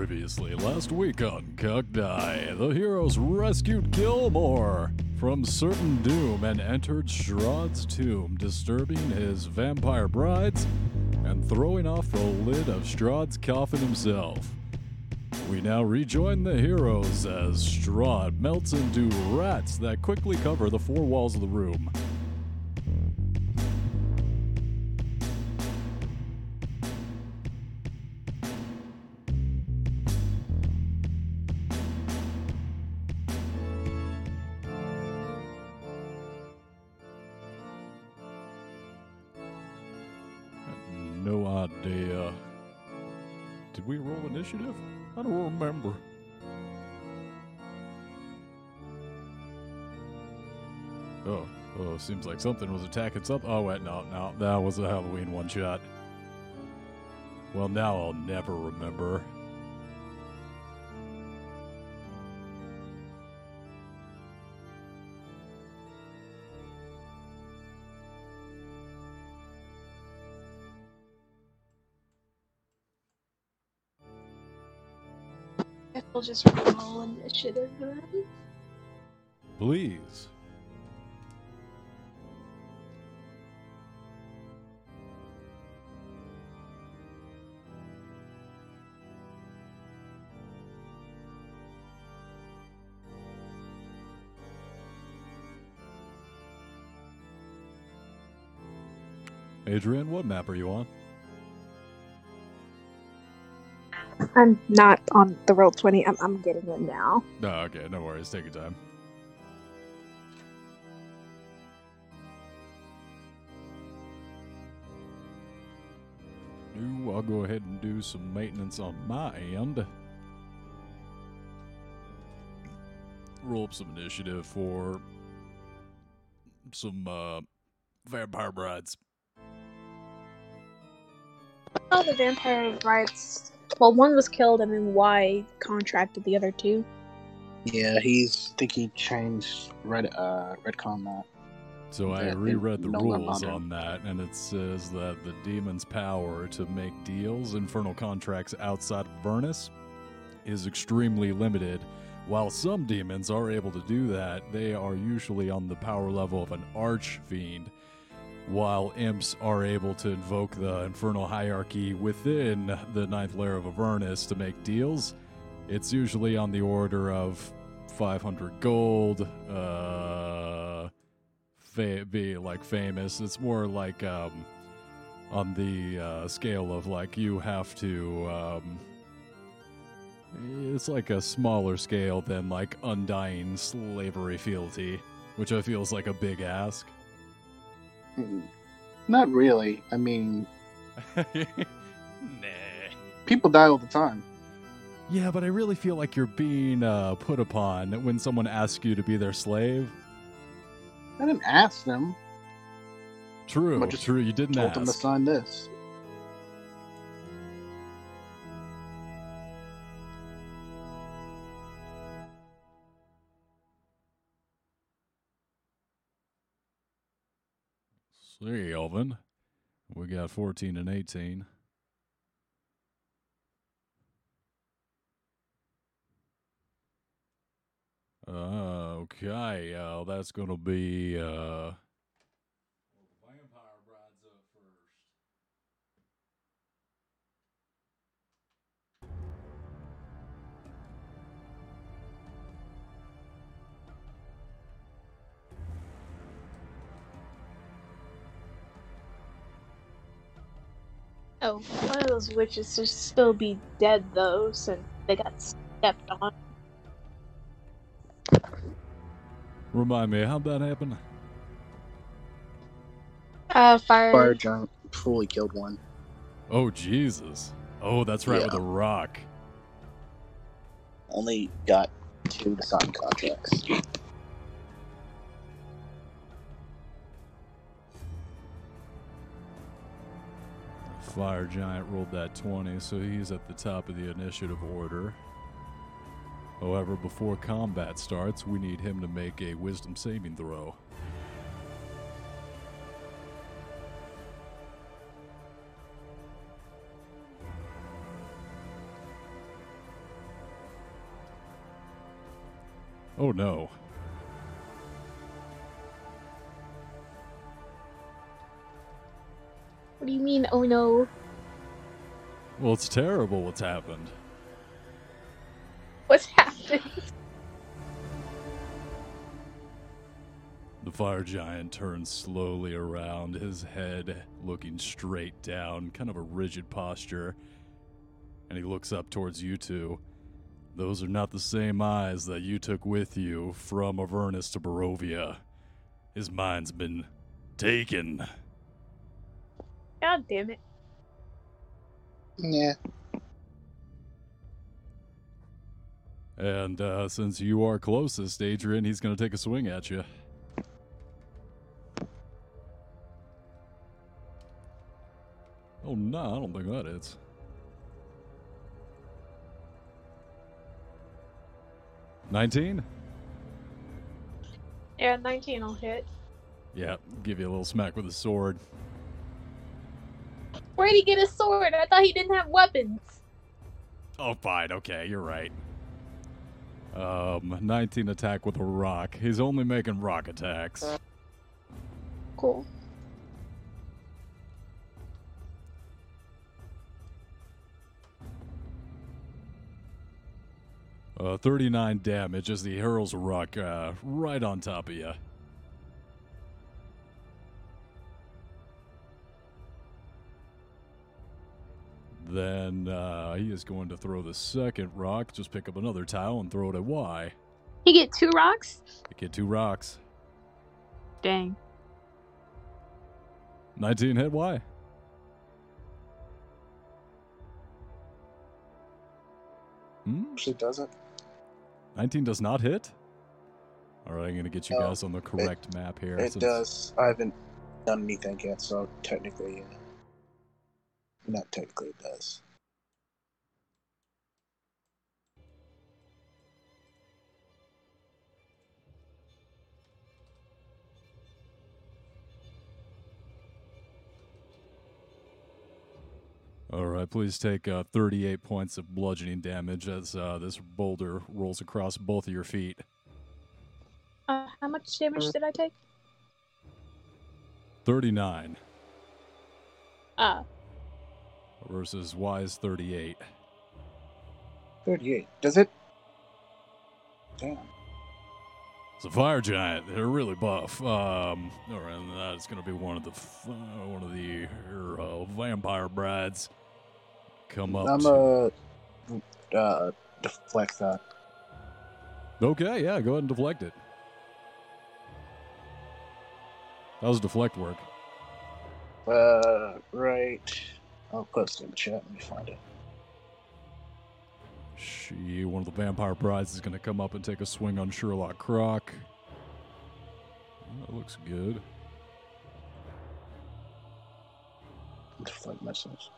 Previously, last week on Cuckdie, the heroes rescued Gilmore from certain doom and entered Strahd's tomb, disturbing his vampire brides and throwing off the lid of Strahd's coffin himself. We now rejoin the heroes as Strahd melts into rats that quickly cover the four walls of the room. Seems like something was attacking something. Oh, wait, no, no, that was a Halloween one shot. Well, now I'll never remember. We'll just roll initiative then. Please. Adrian, what map are you on? I'm not on the Roll20. I'm I'm getting it now. No, okay, no worries. Take your time. Ooh, I'll go ahead and do some maintenance on my end. Roll up some initiative for some uh, vampire brides. Oh, the vampire rights. Well, one was killed, and then Y contracted the other two. Yeah, he's. I think he changed red. Uh, redcon that. So I reread the no rules on that, and it says that the demon's power to make deals, infernal contracts outside of Avernus, is extremely limited. While some demons are able to do that, they are usually on the power level of an archfiend, while imps are able to invoke the infernal hierarchy within the ninth layer of Avernus to make deals. It's usually on the order of 500 gold, uh, fa- be like famous. It's more like um, on the uh, scale of like you have to. Um, it's like a smaller scale than like undying slavery fealty, which I feel is like a big ask. Not really. I mean, nah. people die all the time. Yeah, but I really feel like you're being uh, put upon when someone asks you to be their slave. I didn't ask them. True, just true. You didn't Told them to sign this. See, Elvin. We got 14 and 18. Uh, okay, uh, that's gonna be, uh... Oh, one of those witches should still be dead though, since they got stepped on. Remind me, how'd that happen? Uh, fire. Fire giant fully killed one. Oh, Jesus. Oh, that's right, with a rock. Only got two to sign contracts. Fire Giant rolled that 20, so he's at the top of the initiative order. However, before combat starts, we need him to make a wisdom saving throw. Oh no. Do you mean, oh no? Well, it's terrible what's happened. What's happened? The fire giant turns slowly around, his head looking straight down, kind of a rigid posture. And he looks up towards you two. Those are not the same eyes that you took with you from Avernus to Barovia. His mind's been taken. God damn it. Yeah. And uh, since you are closest, Adrian, he's going to take a swing at you. Oh, no, I don't think that is. Nineteen? Yeah, 19 will hit. Yeah, give you a little smack with a sword. Where'd he get his sword? I thought he didn't have weapons. Oh, fine. Okay, you're right. Um, 19 attack with a rock. He's only making rock attacks. Cool. Uh, 39 damage as he hurls a rock uh, right on top of you. Then uh, he is going to throw the second rock. Just pick up another towel and throw it at Y. He get two rocks? He get two rocks. Dang. 19 hit Y. Hmm? Actually, doesn't. 19 does not hit? All right, I'm going to get you No, guys on the correct map here. It since- does. I haven't done anything yet, so technically, uh, not technically, it does. All right, please take uh, 38 points of bludgeoning damage as uh, this boulder rolls across both of your feet. Uh, how much damage did I take? 39 Uh, versus Wise 38. 38. Does it? Damn. It's a fire giant. They're really buff. Um, all right, and that's going to be one of the f- uh, one of the uh, vampire brides. Come up. I'm to- uh, uh, deflect that. Okay, yeah, go ahead and deflect it. That was deflect work. Uh, right. I'll post it in the chat. Let me find it. She, one of the vampire brides, is going to come up and take a swing on Sherlock Croc. That looks good. Deflect missiles.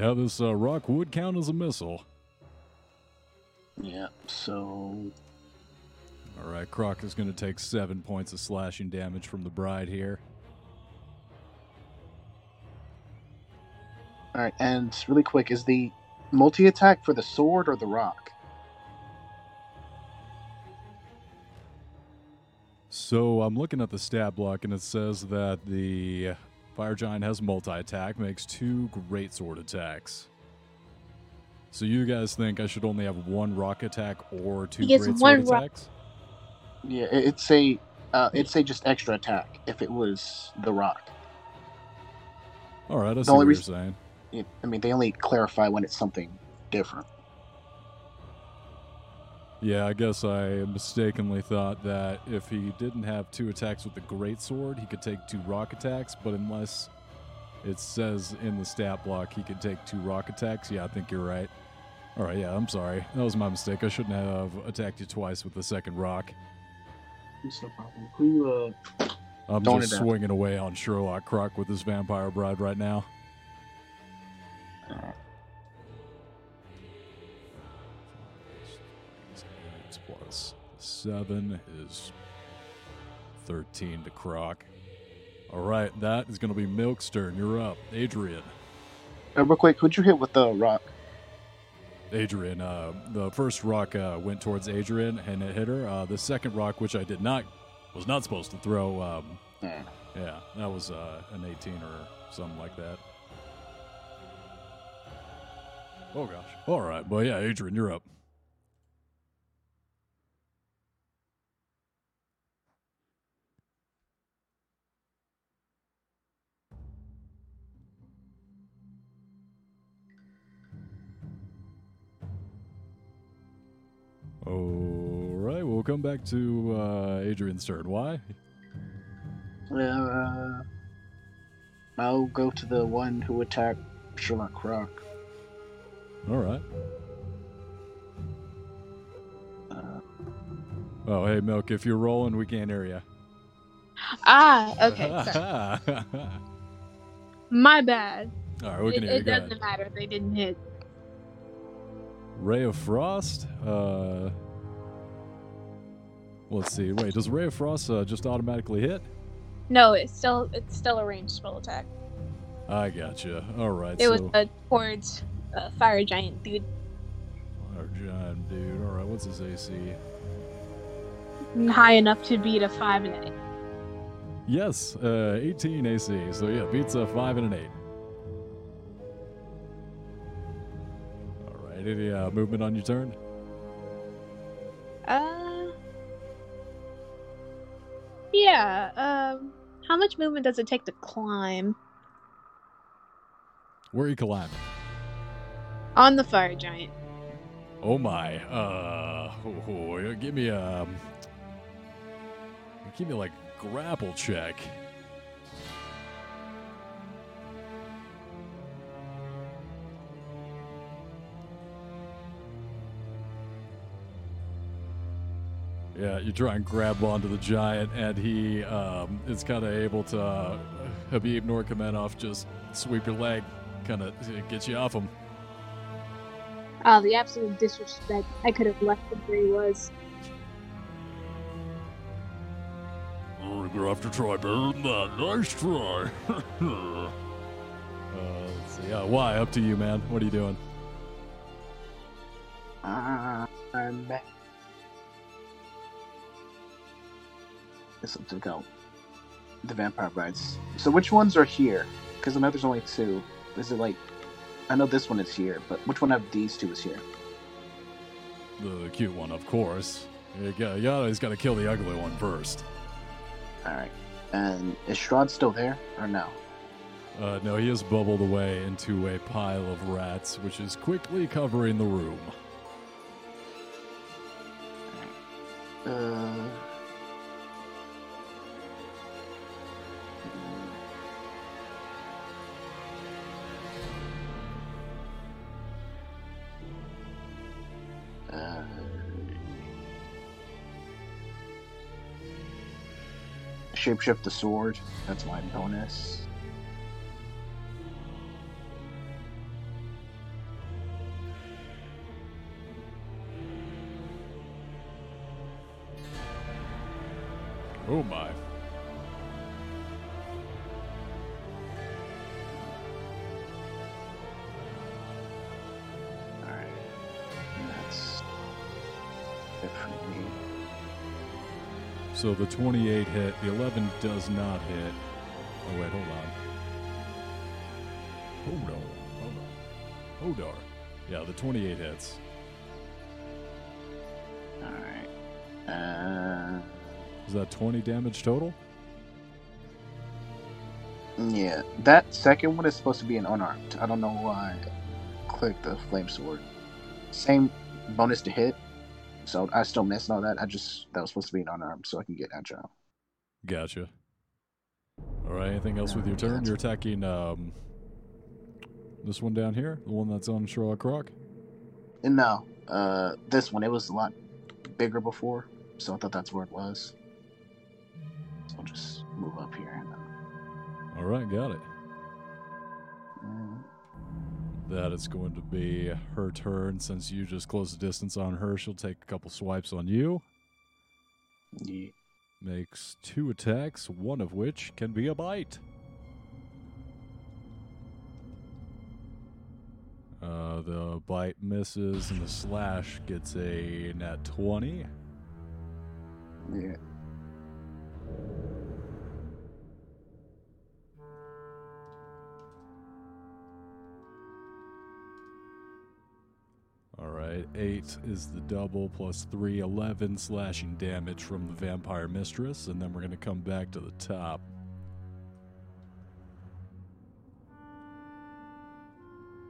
Yeah, this uh, rock would count as a missile. Yeah. So All right, Croc is going to take seven points of slashing damage from the bride here. All right, and really quick, is the multi attack for the sword or the rock? So I'm looking at the stat block, and it says that the fire giant has multi attack, makes two great sword attacks. So you guys think I should only have one rock attack or two He great sword rock- attacks? Yeah, it's a uh, it's a just extra attack if it was the rock. All right, I The see what only you're reason- saying. It, I mean, they only clarify when it's something different. Yeah, I guess I mistakenly thought that if he didn't have two attacks with the great sword, he could take two rock attacks. But unless it says in the stat block he could take two rock attacks, yeah, I think you're right. All right, yeah, I'm sorry. That was my mistake. I shouldn't have attacked you twice with the second rock. It's no problem. Who? Uh, I'm Don't just swinging away on Sherlock Croc with this vampire bride right now. plus 7 is 13 to Croc. All right, that is going to be Milk's turn. You're up. Adrian. Uh, real quick, who'd you hit with the rock? Adrian. Uh, the first rock uh, went towards Adrian and it hit her. Uh, the second rock, which I did not, was not supposed to throw. Um, Hmm. yeah, that was uh, an 18 or something like that. Oh gosh. All right, well yeah, Adrian, you're up. All right, we'll come back to uh, Adrian's turn. Why? Uh, I'll go to the one who attacked Sherlock Croc. All right. Uh, Oh, hey, Milk, if you're rolling, we can't hear you. Ah, okay. sorry. My bad. All right, we It, can hear you. it doesn't ahead. matter. They didn't hit. Ray of Frost. Uh, let's see. Wait, does Ray of Frost uh, just automatically hit? No, it's still it's still a ranged spell attack. I gotcha. All right. It so, was uh, towards uh, fire giant dude. Fire giant dude. All right, what's his AC? High enough to beat a five and eight. Yes, uh, 18 AC. So yeah, beats a five and an eight. Right. Any uh, movement on your turn? Uh, yeah. Um, how much movement does it take to climb Where are you climbing? on the fire giant? Oh my. Uh, oh, oh, give me a. Um, give me like grapple check. Yeah, you try and grab onto the giant, and he um, is kind of able to. Uh, Khabib Nurmagomedov just sweep your leg, kind of get you off him. Oh, the absolute disrespect. I could have left him where he was. You're gonna have to try better than that. Nice try. uh, let's see. Yeah, why? Up to you, man. What are you doing? uh, I'm back. This will take out the vampire brides. So which ones are here? Because I know there's only two. Is it like? I know this one is here, but which one of these two is here? The cute one, of course. You got, you always got to kill the ugly one first. All right. And is Strahd still there or no? Uh, no, he has bubbled away into a pile of rats, which is quickly covering the room. Uh, Shapeshift the sword. That's my bonus. Oh my. So the 28 hit, the 11 does not hit. Oh, wait, hold on. Hold on. Hold on. Hold on. Yeah, the 28 hits. Alright. Uh. Is that 20 damage total? Yeah, that second one is supposed to be an unarmed. I don't know why I clicked the flame sword. Same bonus to hit, so I still missed all that. I just that was supposed to be an unarmed, so I can get agile. Gotcha. All right. Anything else with your turn? You're attacking um, this one down here, the one that's on Sherlock Croc. And no, uh, this one it was a lot bigger before, so I thought that's where it was. So I'll just move up here. And then, All right, got it. That it's going to be her turn. Since you just closed the distance on her, she'll take a couple swipes on you. Yeah. Makes two attacks, one of which can be a bite. Uh, the bite misses, and the slash gets a nat 20. Yeah. All right, 8 is the double plus 3, 11 slashing damage from the vampire mistress, and then we're going to come back to the top.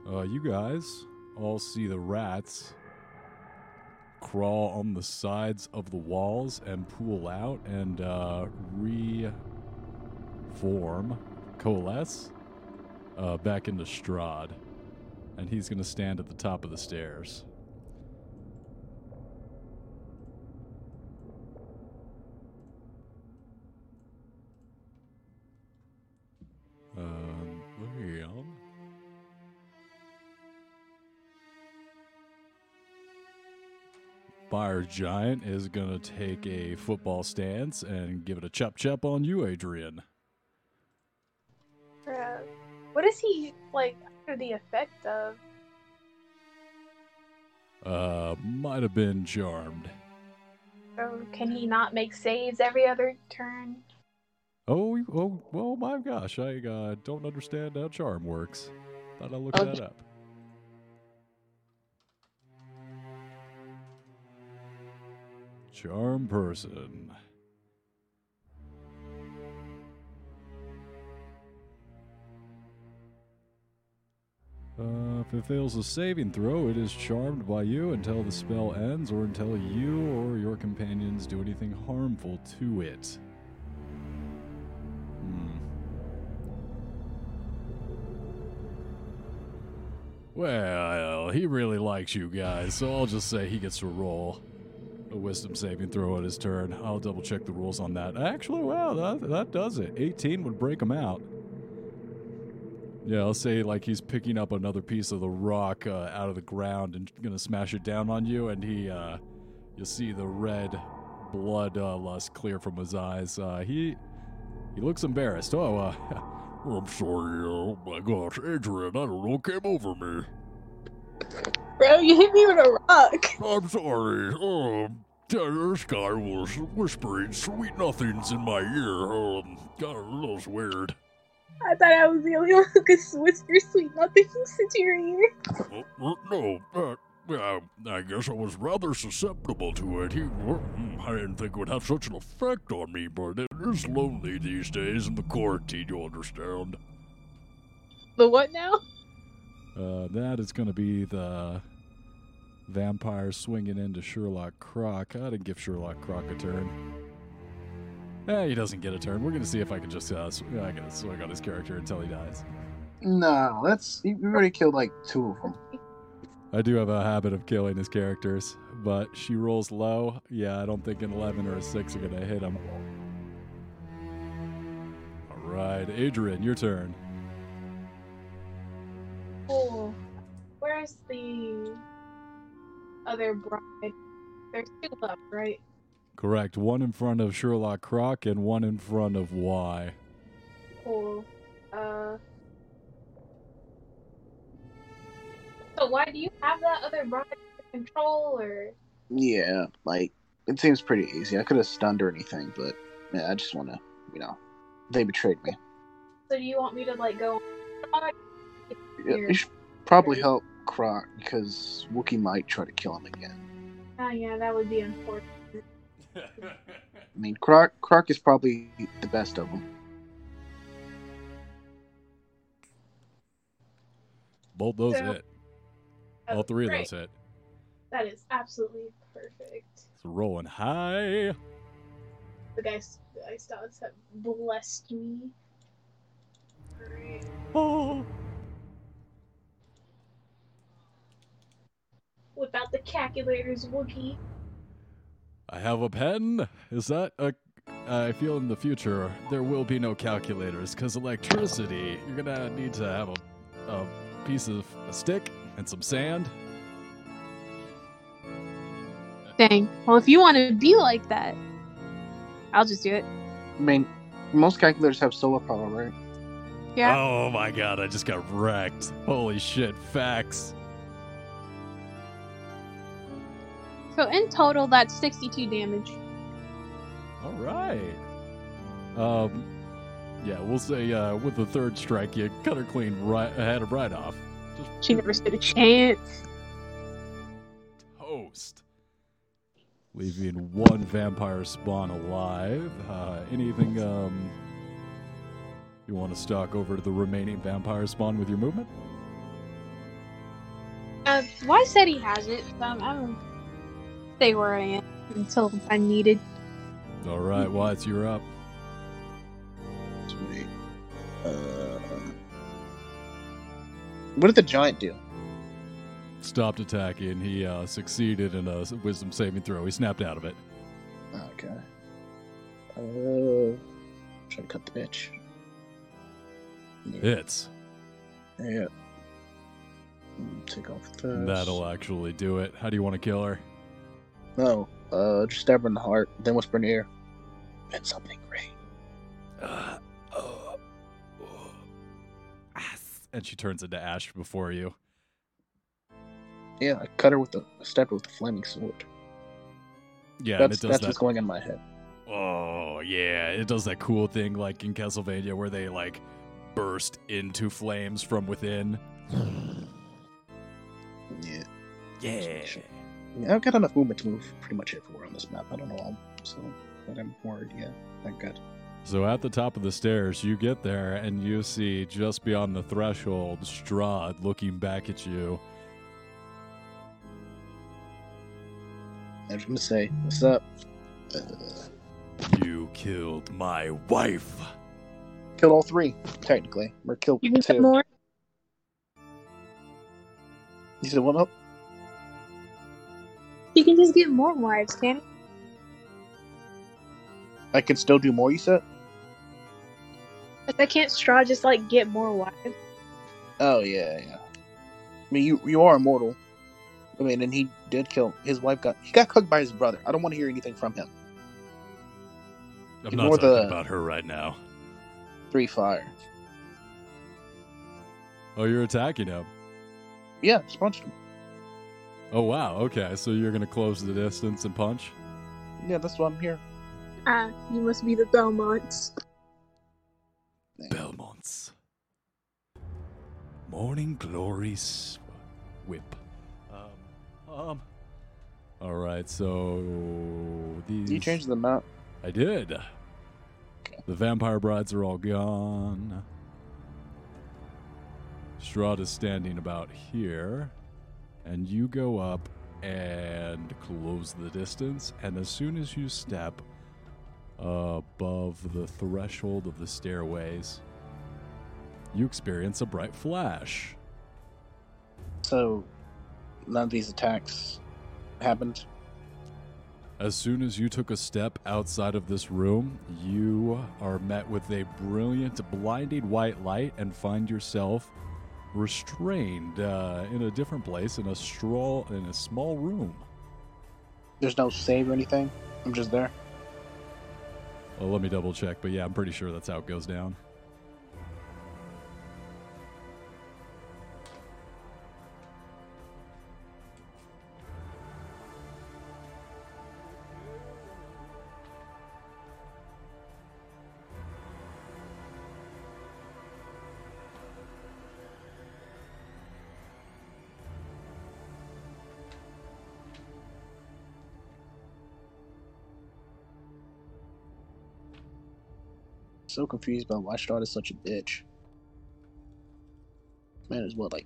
Uh, you guys all see the rats crawl on the sides of the walls and pool out and uh, reform, coalesce uh, back into Strahd. And he's going to stand at the top of the stairs. Um, well. Fire Giant is going to take a football stance and give it a chop chop on you, Adrian. Uh, what is he like the effect of? Uh, might have been charmed. Or can he not make saves every other turn? Oh, oh, oh my gosh! I uh, don't understand how charm works. Thought I looked Oh, that up. Charm person. Uh, if it fails a saving throw, it is charmed by you until the spell ends or until you or your companions do anything harmful to it. Hmm. Well, he really likes you guys, so I'll just say he gets to roll a wisdom saving throw at his turn. I'll double check the rules on that. Actually, wow, that, that does it. 18 would break him out. Yeah, I'll say like he's picking up another piece of the rock uh, out of the ground and gonna smash it down on you, and he, uh, you'll see the red blood uh, lust clear from his eyes. Uh, he, he looks embarrassed. Oh, uh, I'm sorry. Oh my gosh, Adrian, I don't know what came over me. Bro, you hit me with a rock. I'm sorry. Um, this guy was whispering sweet nothings in my ear. Um, God, that was weird. I thought I was the only one who could whisper sweet nothings into your ear. No, uh, yeah, I guess I was rather susceptible to it. He, mm, I didn't think it would have such an effect on me, but it is lonely these days in the quarantine, you understand. The what now? Uh, that is going to be the vampire swinging into Sherlock Croc. I didn't give Sherlock Croc a turn. Eh, he doesn't get a turn. We're going to see if I can just uh, sw- I can swing on his character until he dies. No, that's we already killed like two of them. I do have a habit of killing his characters, but she rolls low. Yeah, I don't think an 11 or a 6 are going to hit him. All right, Adrian, your turn. Cool. Where's the other bride? There's two left, right? Correct. One in front of Sherlock Croc and one in front of Y. Cool. Uh. So why do you have that other bride under control, or Yeah, like it seems pretty easy. I could have stunned or anything, but yeah, I just want to, you know, they betrayed me. so do you want me to like go? Yeah, You should probably help Croc because Wookie might try to kill him again. Oh yeah, that would be unfortunate. I mean, Croc Croc is probably the best of them. Both those So- hit. All three of those hit. That is absolutely perfect. It's rolling high. The guys, the ice dogs have blessed me. Great. Oh. Without the calculators, Wookie. I have a pen. Is that a? I feel in the future there will be no calculators because electricity. You're gonna need to have a, a piece of a stick and some sand. Dang. Well, if you want to be like that, I'll just do it. I mean, most calculators have solar power, right? Yeah. Oh my god, I just got wrecked. Holy shit, facts. So in total, that's 62 damage. All right. Um, yeah, we'll say uh, with the third strike, you cut her clean right ahead of right off. Just She never stood a chance. toast. Leaving one vampire spawn alive. Uh, anything um, you want to stalk over to the remaining vampire spawn with your movement? Uh, why said he has it? Um, I'm stay where I am until I'm needed. All right, Watts, you're up. Sweet. Uh, what did the giant do? Stopped attacking. He uh, succeeded in a wisdom saving throw. He snapped out of it. Okay. Uh, try to cut the bitch. Yeah. Hits. yeah. Take off this. That'll actually do it. How do you want to kill her? No. Uh, just stab her in the heart, then whisper in the ear. And something great. Uh, uh, uh. And she turns into ash before you. Yeah, I cut her with the stabbed her with the flaming sword. Yeah, that's and it does that's that. what's going in my head. Oh yeah, it does that cool thing like in Castlevania where they like burst into flames from within. Yeah. Yeah. Yeah. I've got enough movement to move pretty much everywhere on this map. I don't know how, so but I'm worried. Yeah, thank God. So at the top of the stairs, you get there and you see just beyond the threshold Strahd looking back at you. I was gonna say, what's up? Uh, You killed my wife. Killed all three, technically. Or kill You can two. get more. You said what up? You can just get more wives, can you? I can still do more. You said? I can't Strahd, just like get more wives. Oh yeah, yeah. I mean, you you are immortal. I mean, and he did kill his wife. Got he got cooked by his brother. I don't want to hear anything from him. I'm Ignore not talking the- about her right now. Three fire. Oh, you're attacking him. Yeah, just punched him. Oh wow. Okay, so you're gonna close the distance and punch. Yeah, that's why I'm here. Ah, you must be the Belmonts. Belmonts. Morning glories whip. Um, um. All right, so these. You changed the map. I did. Okay. The vampire brides are all gone. Strahd is standing about here, and you go up and close the distance. And as soon as you step above the threshold of the stairways, you experience a bright flash. So none of these attacks happened. As soon as you took a step outside of this room, you are met with a brilliant, blinding white light and find yourself restrained uh, in a different place in a straw in a small room. There's no save or anything. I'm just there. Well, let me double check, but yeah, I'm pretty sure that's how it goes down. So confused about why Strahd is such a bitch. Man is what like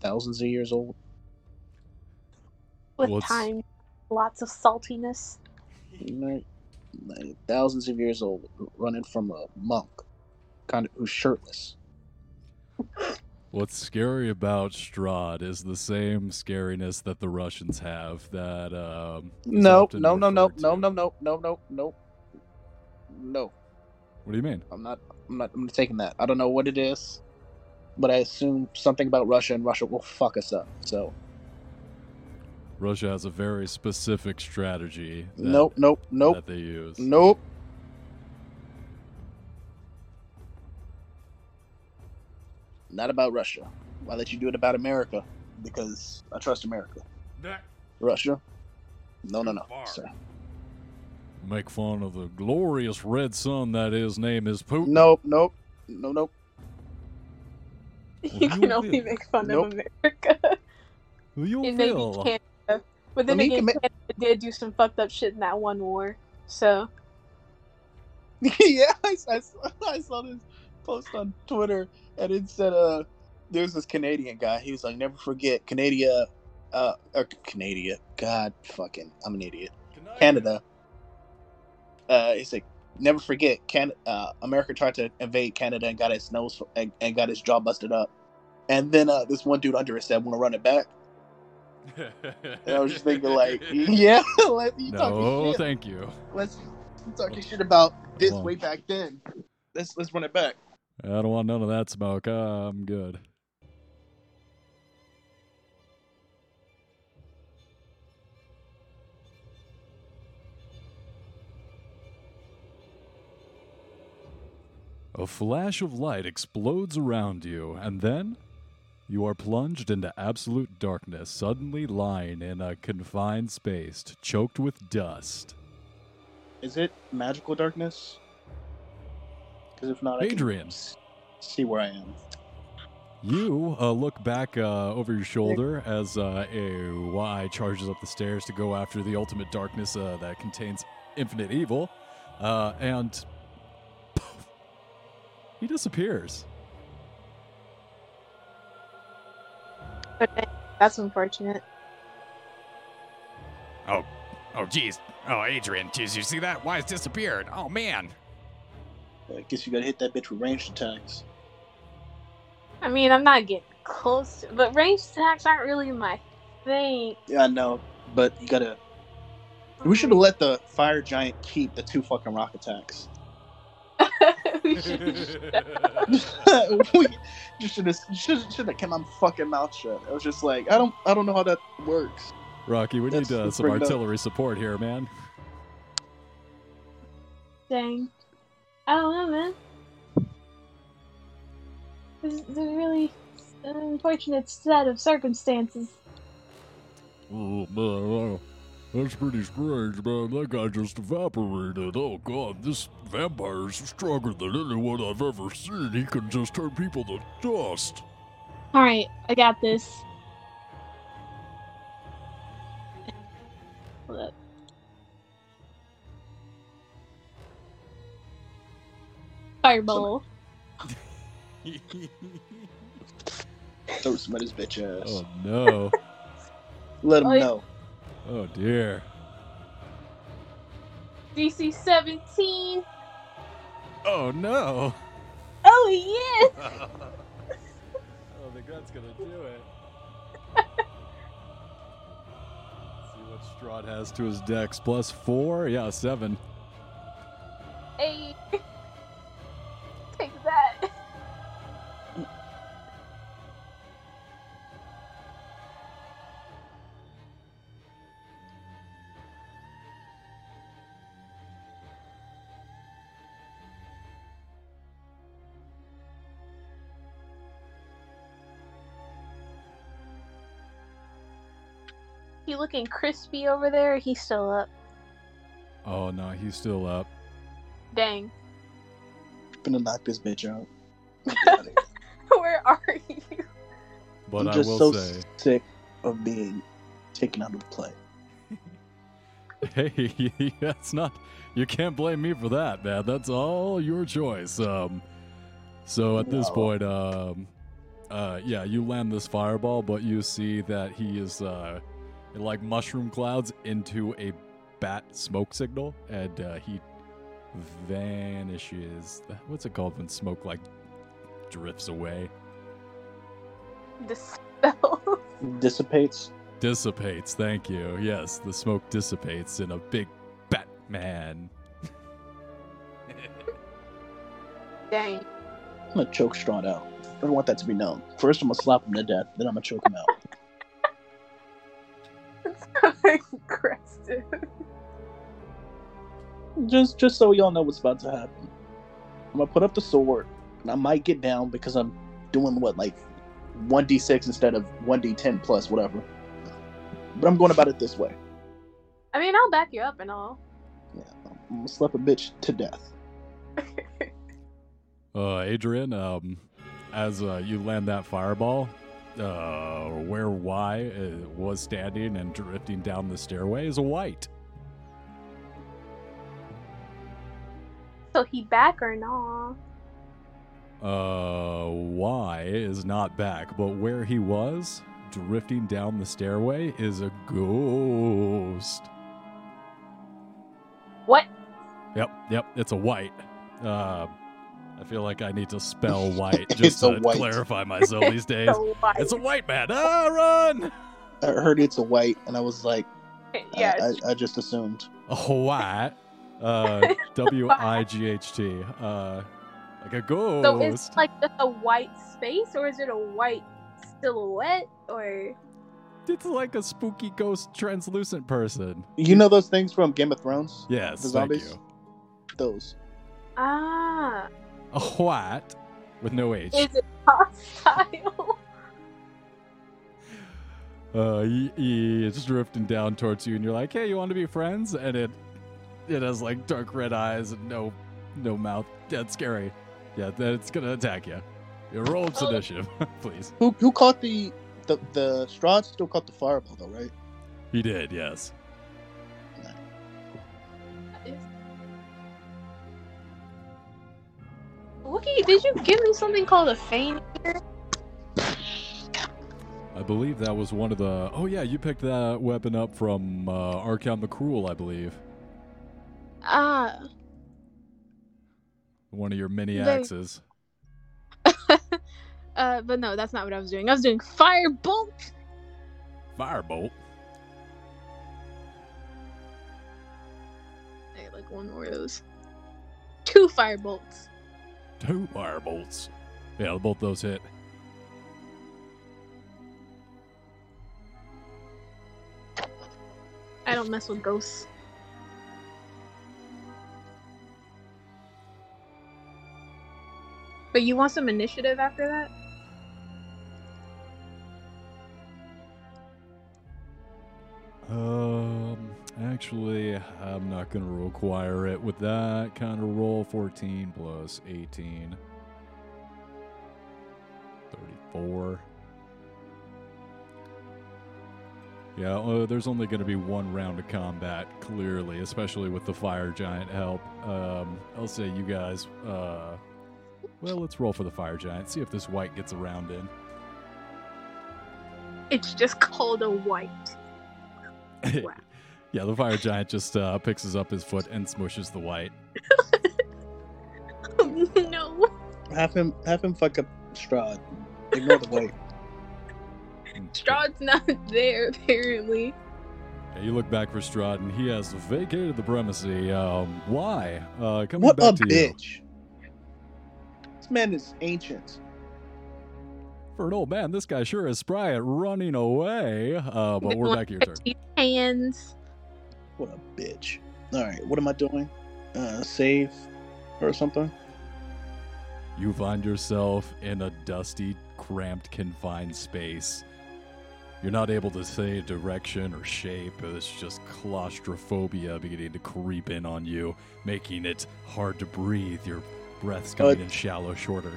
thousands of years old. With Well, it's- time, lots of saltiness. Right? Like, thousands of years old, running from a monk, kind of who's shirtless. What's scary about Strahd is the same scariness that the Russians have. That um, is No, no, no, no, no, no, no, no, no, no, no. What do you mean? I'm not. I'm not. I'm not taking that. I don't know what it is. but I assume something about Russia and Russia will fuck us up. So Russia has a very specific strategy. That, nope, nope, nope, That they use. nope. Not about Russia. Why let you do it about America? Because I trust America. That Russia? No, no, no, Far. sir. Make fun of the glorious red sun that his name is Putin. Nope, nope, no, nope. You you can only will. make fun Nope. of America. You and maybe will. Canada. But then mean, again, can ma- Canada did do some fucked up shit in that one war. So yeah, I, I saw, I saw this post on Twitter, and it said, uh, there's this Canadian guy. He was like, never forget Canada, uh, or Canada. God, fucking, I'm an idiot. Canada. Uh, it's like, never forget, Can uh, America tried to invade Canada and got its nose and, and got its jaw busted up. And then uh, this one dude under it said, "Want to run it back?" And I was just thinking, like, yeah, let you no, shit. thank you. Let's talk talking shit about this way back then. Let's let's run it back. I don't want none of that smoke. Uh, I'm good. A flash of light explodes around you, and then you are plunged into absolute darkness, suddenly lying in a confined space, choked with dust. Is it magical darkness? Because if not, I Adrian. see where I am. You uh, look back uh, over your shoulder as uh, a Y charges up the stairs to go after the ultimate darkness uh, that contains infinite evil, uh, and he disappears. that's unfortunate. Oh, Oh geez. Oh, Adrian, geez, you see that? Why it's disappeared? Oh, man. I guess you gotta hit that bitch with ranged attacks. I mean, I'm not getting close, to, but ranged attacks aren't really my thing. Yeah, I know, but you gotta. We should have let the fire giant keep the two fucking rock attacks. We should, we should- just should have should should have kept my fucking mouth shut. I was just like, I don't I don't know how that works. Rocky, we Let's- need uh, some bring up. artillery support here, man. Dang. I don't know, man. This is a really unfortunate set of circumstances. Oh man, that's pretty strange, man. That guy just evaporated. Oh god, this vampire is stronger than anyone I've ever seen. He can just turn people to dust. Alright, I got this. Hold up. Fireball. Throw somebody's bitch ass. oh no. Let him Oh, yeah. know. Oh dear. DC 17. Oh no. Oh, yes! Oh, the gun's gonna do it. See what Strahd has to his dex. Plus four? Yeah, seven. Eight. Take that. He looking crispy over there? He's still up. Oh no, he's still up. Dang. I'm Gonna knock this bitch out. Get outta here. Where are you? But I'm I just will so say, sick of being taken out of the play. hey, that's not. You can't blame me for that, man. That's all your choice. Um, so at this point, um, uh, yeah, you land this fireball, but you see that he is uh, in like mushroom clouds into a bat smoke signal, and uh, he vanishes. What's it called when smoke like drifts away? Dispel. Dissipates. Dissipates. Thank you. Yes, the smoke dissipates in a big Batman. Dang. I'm gonna choke Strahd out. I don't want that to be known. First, I'm gonna slap him to death. Then I'm gonna choke him out. It's so aggressive. just, just so y'all know what's about to happen. I'm gonna put up the sword, and I might get down because I'm doing what like one d6 instead of one d10 plus whatever. But I'm going about it this way. I mean, I'll back you up and all. Yeah, I'm gonna slap a bitch to death. Uh, Adrian, um, as uh, you land that fireball, uh, where Y uh, was standing and drifting down the stairway is a white. So he back or not? Uh, Y is not back, but where he was, drifting down the stairway, is a ghost. What? Yep, yep, it's a white. Uh, I feel like I need to spell white just to white. clarify myself these days. So why? It's a white man. Ah, run! I heard it's a white, and I was like, I- yeah. I, it's- I, just assumed. A white. Uh, W I G H T. Uh, like a ghost. so it's like a white space, or is it a white silhouette, or? It's like a spooky ghost translucent person. You know those things from Game of Thrones? Yes, The thank zombies? you. Those. Ah, A white with no H. is it hostile? Uh, he, he is drifting down towards you, and you're like, "Hey, you want to be friends?" And it, it has like dark red eyes and no, no mouth. That's scary. Yeah, that it's gonna attack you. You roll its Oh. initiative, please. Who who caught the the the Strahd still caught the fireball though, right? He did, yes. Wookie, did you give me something called a feign? I believe that was one of the. Oh yeah, you picked that weapon up from uh, Arkham the Cruel, I believe. Ah. One of your mini axes. uh, but no, that's not what I was doing. I was doing firebolt. Firebolt. I got like one more of those. Two firebolts. Two firebolts. Yeah, both those hit. I don't mess with ghosts. But you want some initiative after that? Um, actually, I'm not going to require it with that kind of roll. 14 plus 18. 34. Yeah, uh, there's only going to be one round of combat, clearly, especially with the fire giant help. Um, I'll say you guys, uh, well, let's roll for the fire giant, see if this white gets a round in. It's just called a white. Wow. Yeah, the fire giant just uh, picks up his foot and smushes the white. no. Have him have him fuck up Strahd. Ignore the white. Strahd's not there, apparently. Yeah, you look back for Strahd, and he has vacated the premises. Um, why? Uh, coming What back a to you. bitch. This man is ancient. For an old man, this guy sure is spry at running away. Uh, but we're back to your turn. Hands. What a bitch. Alright, what am I doing? Uh save or something? You find yourself in a dusty, cramped, confined space. You're not able to say direction or shape. It's just claustrophobia beginning to creep in on you, making it hard to breathe. Your breath's coming Uh, in shallow, shorter.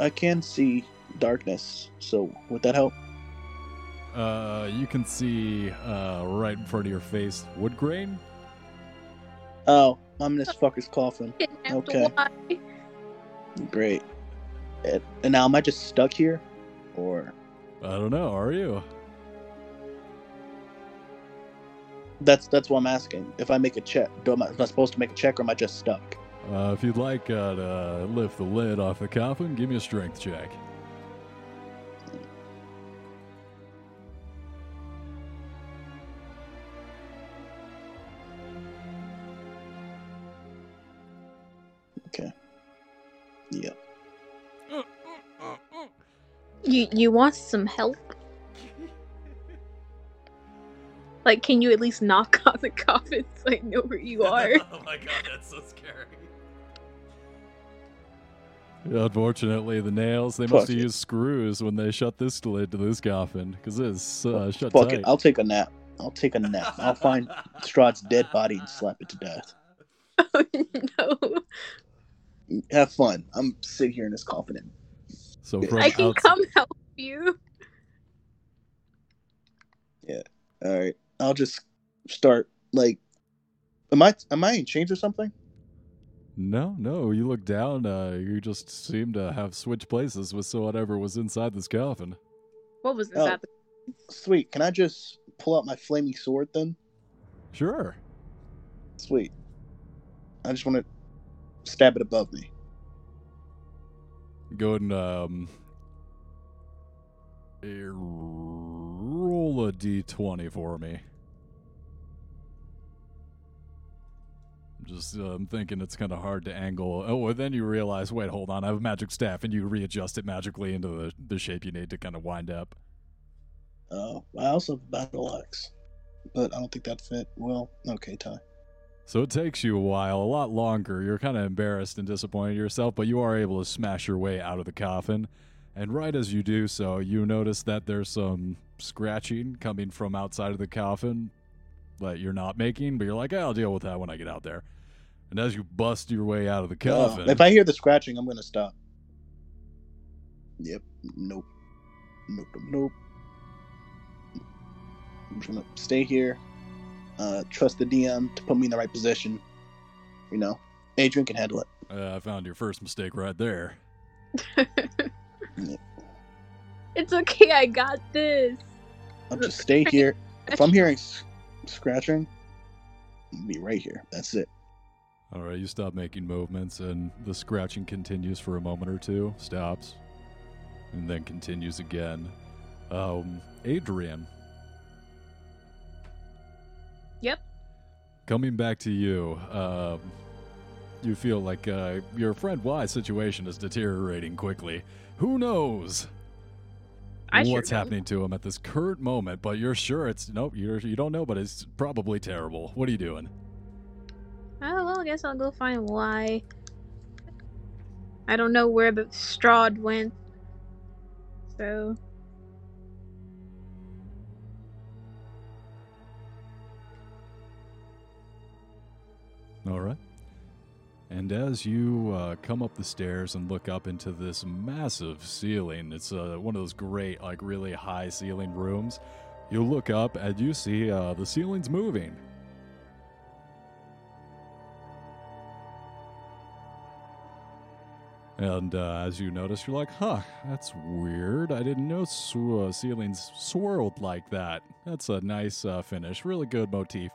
I can see darkness, so would that help? Uh, you can see uh, right in front of your face wood grain. Oh, I'm in this fucker's coffin. Okay. Great. And, and now am I just stuck here? Or I don't know. Are you? that's that's what I'm asking. If I make a check, do am I, am I supposed to make a check or am I just stuck? Uh, if you'd like uh, to lift the lid off the coffin, give me a strength check. Okay. Yep. You you want some help? Like, can you at least knock on the coffin so I know where you are? oh my god, that's so scary. Unfortunately, the nails, they Fuck must have it. used screws when they shut this lid to this coffin because it's uh, shut Fuck tight. it. I'll take a nap. I'll take a nap. I'll find Strahd's dead body and slap it to death. oh no. Have fun. I'm sitting here in this coffin so I from I can outs- come help you. Yeah. All right. I'll just start like am I am I in chains or something? No, no, you look down, uh, you just seem to have switched places with so whatever was inside this coffin. What was Oh. inside the Sweet. Can I just pull out my flaming sword then? Sure. Sweet. I just want to stab it above me. Go ahead and um, eh, roll a d20 for me. Just, uh, I'm thinking it's kind of hard to angle. Oh, well, then you realize, wait, hold on, I have a magic staff, and you readjust it magically into the, the shape you need to kind of wind up. Oh, I also have a battle axe, but I don't think that fit. Well, okay, Ty. So it takes you a while, a lot longer. You're kind of embarrassed and disappointed yourself, but you are able to smash your way out of the coffin. And right as you do so, you notice that there's some scratching coming from outside of the coffin that you're not making, but you're like, "Eh, I'll deal with that when I get out there. And as you bust your way out of the Uh, coffin, if I hear the scratching, I'm gonna stop. Yep. Nope. Nope. Nope. Nope. I'm just gonna stay here. Uh, trust the DM to put me in the right position. You know, Adrian can handle it. uh, I found your first mistake right there. It's okay, I got this. I'll just stay here. If I'm hearing s- scratching, I'll be right here. That's it. All right, you stop making movements, and the scratching continues for a moment or two, stops, and then continues again. Um, Adrian. Yep. Coming back to you, um, you feel like uh, your friend Y's situation is deteriorating quickly. Who knows I what's don't. happening to him at this current moment? But you're sure it's nope. You're you don't know, but it's probably terrible. What are you doing? Oh well, I guess I'll go find Y. I don't know where the Strahd went. So All right. And as you uh, come up the stairs and look up into this massive ceiling, it's uh, one of those great, like really high ceiling rooms. You look up and you see uh, the ceiling's moving. And uh, as you notice, you're like, huh, that's weird. I didn't know sw- uh, ceilings swirled like that. That's a nice uh, finish. Really good motif.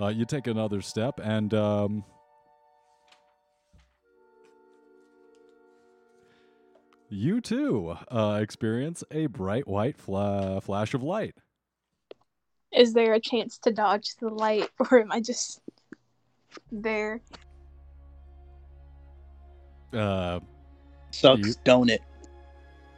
Uh, you take another step, and um, you too uh, experience a bright white fla- flash of light. is there a chance to dodge the light, or am I just there? Uh, Sucks, You- don't it?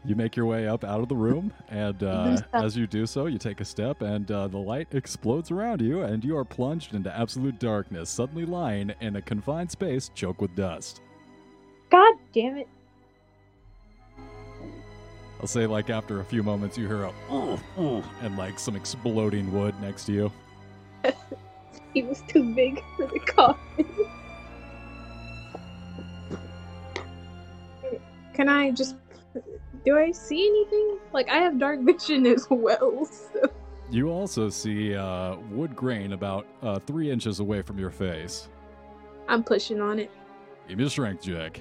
You make your way up out of the room, and uh, as you do so, you take a step, and uh, the light explodes around you, and you are plunged into absolute darkness, suddenly lying in a confined space choked with dust. God damn it! I'll say, like, after a few moments, you hear a "Ooh, ooh," and like some exploding wood next to you. He was too big for the coffin. Can I just? Do I see anything? Like I have dark vision as well. So. You also see uh, wood grain about uh, three inches away from your face. I'm pushing on it. Give me a strength check.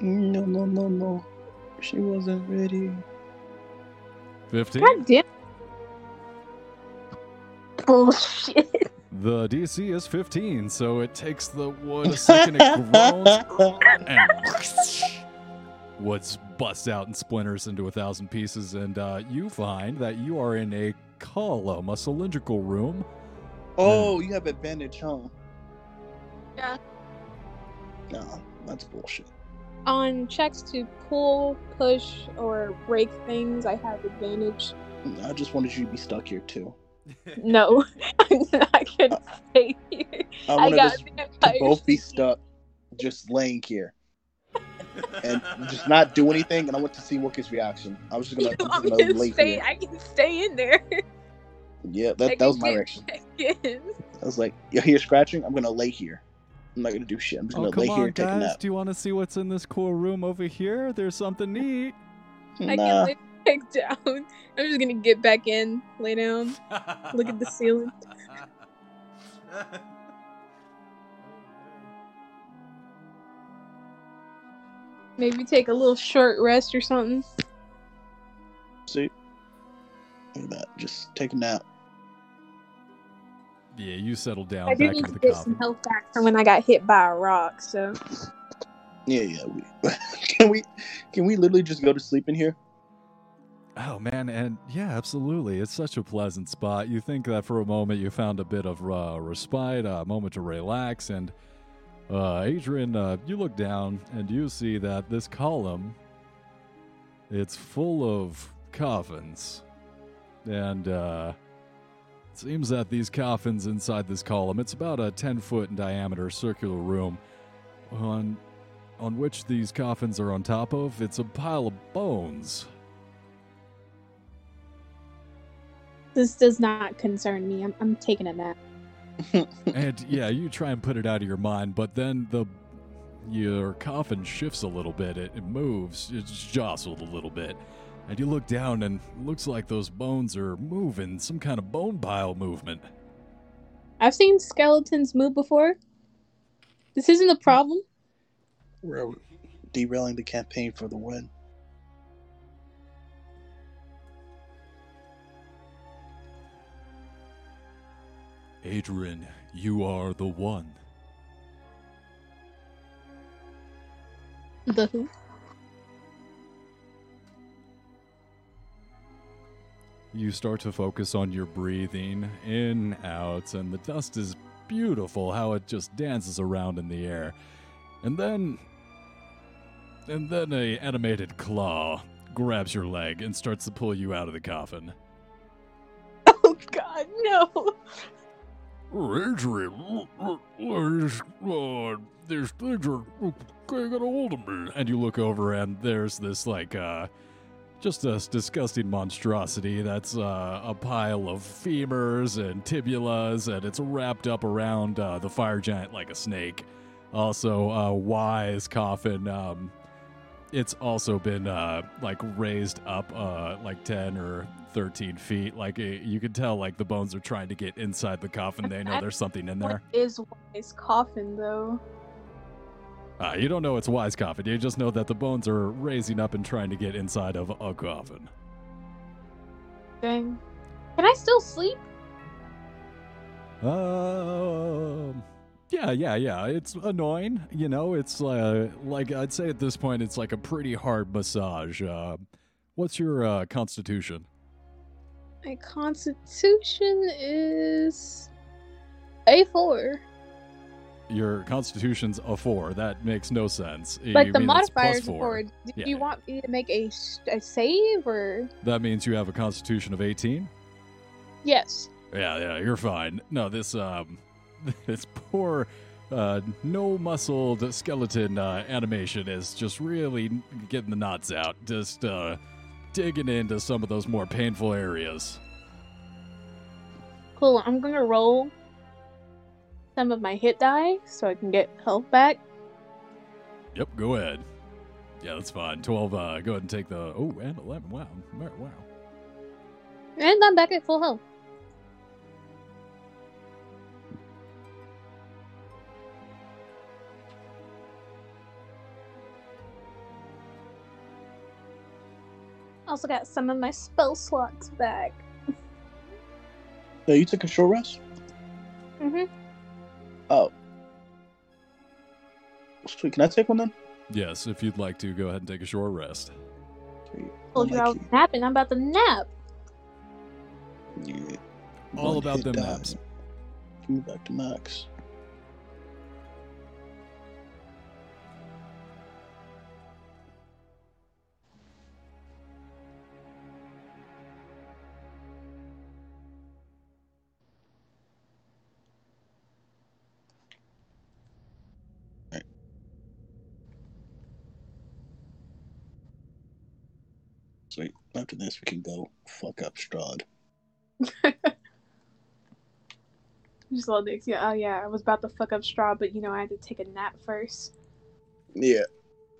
No, no, no, no. She wasn't ready. 15. God damn. Bullshit. The DC is 15, so it takes the wood a second, it groans, and woods busts out and splinters into a thousand pieces, and uh, you find that you are in a column, a cylindrical room. oh, you have advantage, huh? Yeah. No, that's bullshit. On checks to pull, push, or break things, I have advantage. I just wanted you to be stuck here too. No, I'm not gonna stay here. I I got to vampires. both be stuck, just laying here and just not do anything. And I went to see Wookie's reaction. I was just gonna, I'm I'm just gonna gonna lay stay. here. I can stay in there. Yeah, I that, that was my reaction. I was like, you hear scratching? I'm gonna lay here. I'm not gonna do shit. I'm just Oh, gonna lay come here on, and take a guys. nap. Do you want to see what's in this cool room over here? There's something neat. I can lay back down. I'm just gonna get back in, lay down, look at the ceiling. Maybe take a little short rest or something. see, look at that. Just take a nap. Yeah, you settle down I do need into to the get some coffin. health back from when I got hit by a rock. So Yeah, yeah. We, can we, can we literally just go to sleep in here? Oh man, and yeah, absolutely. It's such a pleasant spot. You think that for a moment you found a bit of uh, respite, a moment to relax, and uh, Adrian, uh, you look down and you see that this column, it's full of coffins, and uh, it seems that these coffins inside this column, it's about a ten foot in diameter circular room, on on which these coffins are on top of. It's a pile of bones. this does not concern me. I'm, I'm taking a nap. And yeah, you try and put it out of your mind, but then the your coffin shifts a little bit. It, it moves. It's jostled a little bit, and you look down, and looks like those bones are moving. Some kind of bone pile movement. I've seen skeletons move before. This isn't a problem. We're derailing the campaign for the win. Adrian, you are the one. The who? You start to focus on your breathing in, out, and the dust is beautiful how it just dances around in the air. And then. And then a animated claw grabs your leg and starts to pull you out of the coffin. Oh God, no! Adrian, uh, there's things are a hold of me. And you look over, and there's this, like, uh, just a disgusting monstrosity that's uh, a pile of femurs and tibulas, and it's wrapped up around uh, the fire giant like a snake. Also, uh, Y's coffin. Um, it's also been uh, like raised up uh, like ten or thirteen feet. Like it, you can tell, like the bones are trying to get inside the coffin. They know there's something in there. What is Y's coffin though? Uh, you don't know it's Y's coffin. You just know that the bones are raising up and trying to get inside of a coffin. Dang. Can I still sleep? Um. Yeah, yeah, yeah. It's annoying, you know. It's uh, like I'd say at this point, it's like a pretty hard massage. Uh, what's your uh, constitution? My constitution is a four. Your constitution's a four. That makes no sense. Like You the mean it's plus modifiers four. Do Yeah. you want me to make a, s- a save or? That means you have a constitution of eighteen. Yes. Yeah, yeah, you're fine. No, this um, this poor, uh, no muscled skeleton uh, animation is just really getting the knots out. Just uh, digging into some of those more painful areas. Cool. I'm gonna roll some of my hit die so I can get health back. Yep, go ahead. Yeah, that's fine. Twelve. Uh, go ahead and take the. Oh, and eleven. Wow, wow. And I'm back at full health. Also got some of my spell slots back. No, you took a short rest. Mm-hmm. Oh, sweet. Can I take one then? Yes, if you'd like to, go ahead and take a short rest. Sweet. Told you I was napping. I'm about to nap. Yeah. All about hit them die. naps. Give me back to max. After this, we can go fuck up Strahd. Just little dicks. Yeah. Oh yeah. I was about to fuck up Strahd, but you know I had to take a nap first. Yeah,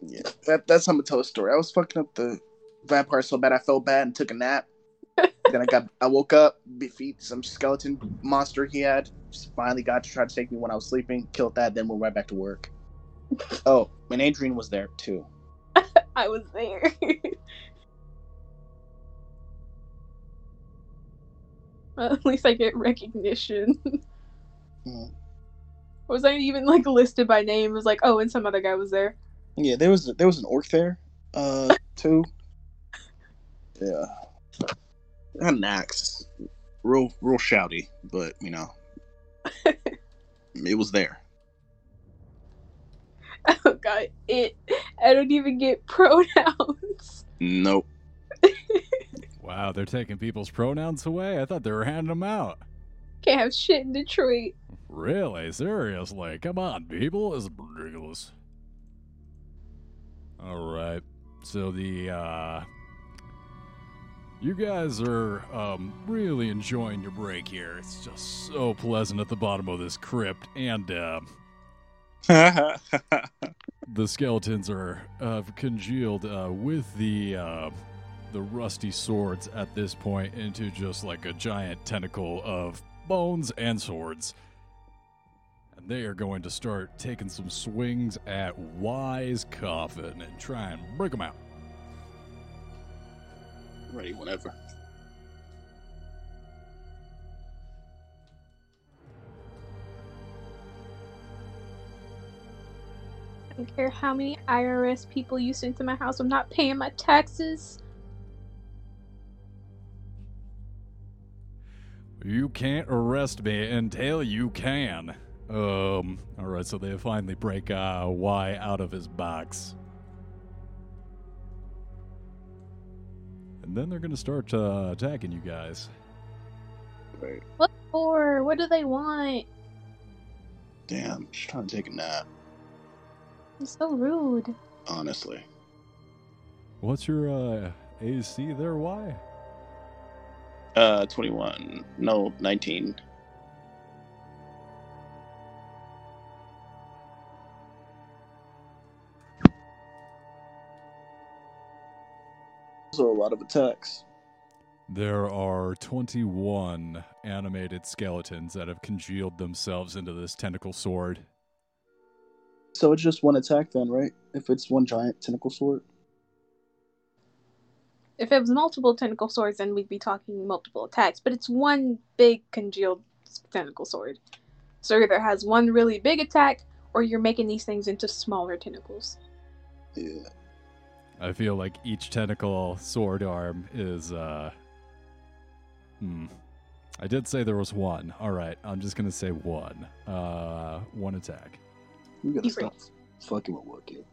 yeah. That that's how I'm gonna tell a story. I was fucking up the vampire so bad I felt bad and took a nap. then I got I woke up, defeat some skeleton monster he had. Just finally got to try to take me when I was sleeping. Killed that, then went right back to work. Oh, and Adrian was there too. I was there. Well, at least I get recognition. Mm. Was I even like listed by name? It was like, oh, and some other guy was there. Yeah, there was there was an orc there, uh, too. Yeah, had an axe, real real shouty, but you know, it was there. Oh god, it. I don't even get pronouns. Nope. Wow, they're taking people's pronouns away? I thought they were handing them out. Can't have shit in Detroit. Really? Seriously? Come on, people. This is ridiculous. Alright. So the uh you guys are um really enjoying your break here. It's just so pleasant at the bottom of this crypt and uh the skeletons are uh, congealed uh, with the uh, the rusty swords at this point into just like a giant tentacle of bones and swords. And they are going to start taking some swings at Y's Coffin and try and break them out. Ready whenever. I don't care how many IRS people you send to my house. I'm not paying my taxes. You can't arrest me until you can. Um, alright, so they finally break uh, Y out of his box. And then they're gonna start uh, attacking you guys. Right. What for? What do they want? Damn, just trying to take a nap. It's so rude. Honestly. What's your uh, AC there, Y? Uh, twenty-one. No, nineteen. So a lot of attacks. There are 21 animated skeletons that have congealed themselves into this tentacle sword. So it's just one attack then, right? If it's one giant tentacle sword. If it was multiple tentacle swords, then we'd be talking multiple attacks. But it's one big congealed tentacle sword. So either has one really big attack, or you're making these things into smaller tentacles. Yeah. I feel like each tentacle sword arm is, uh. Hmm. I did say there was one. Alright, I'm just gonna say one. Uh, one attack. We gotta You stop fucking with Wookie.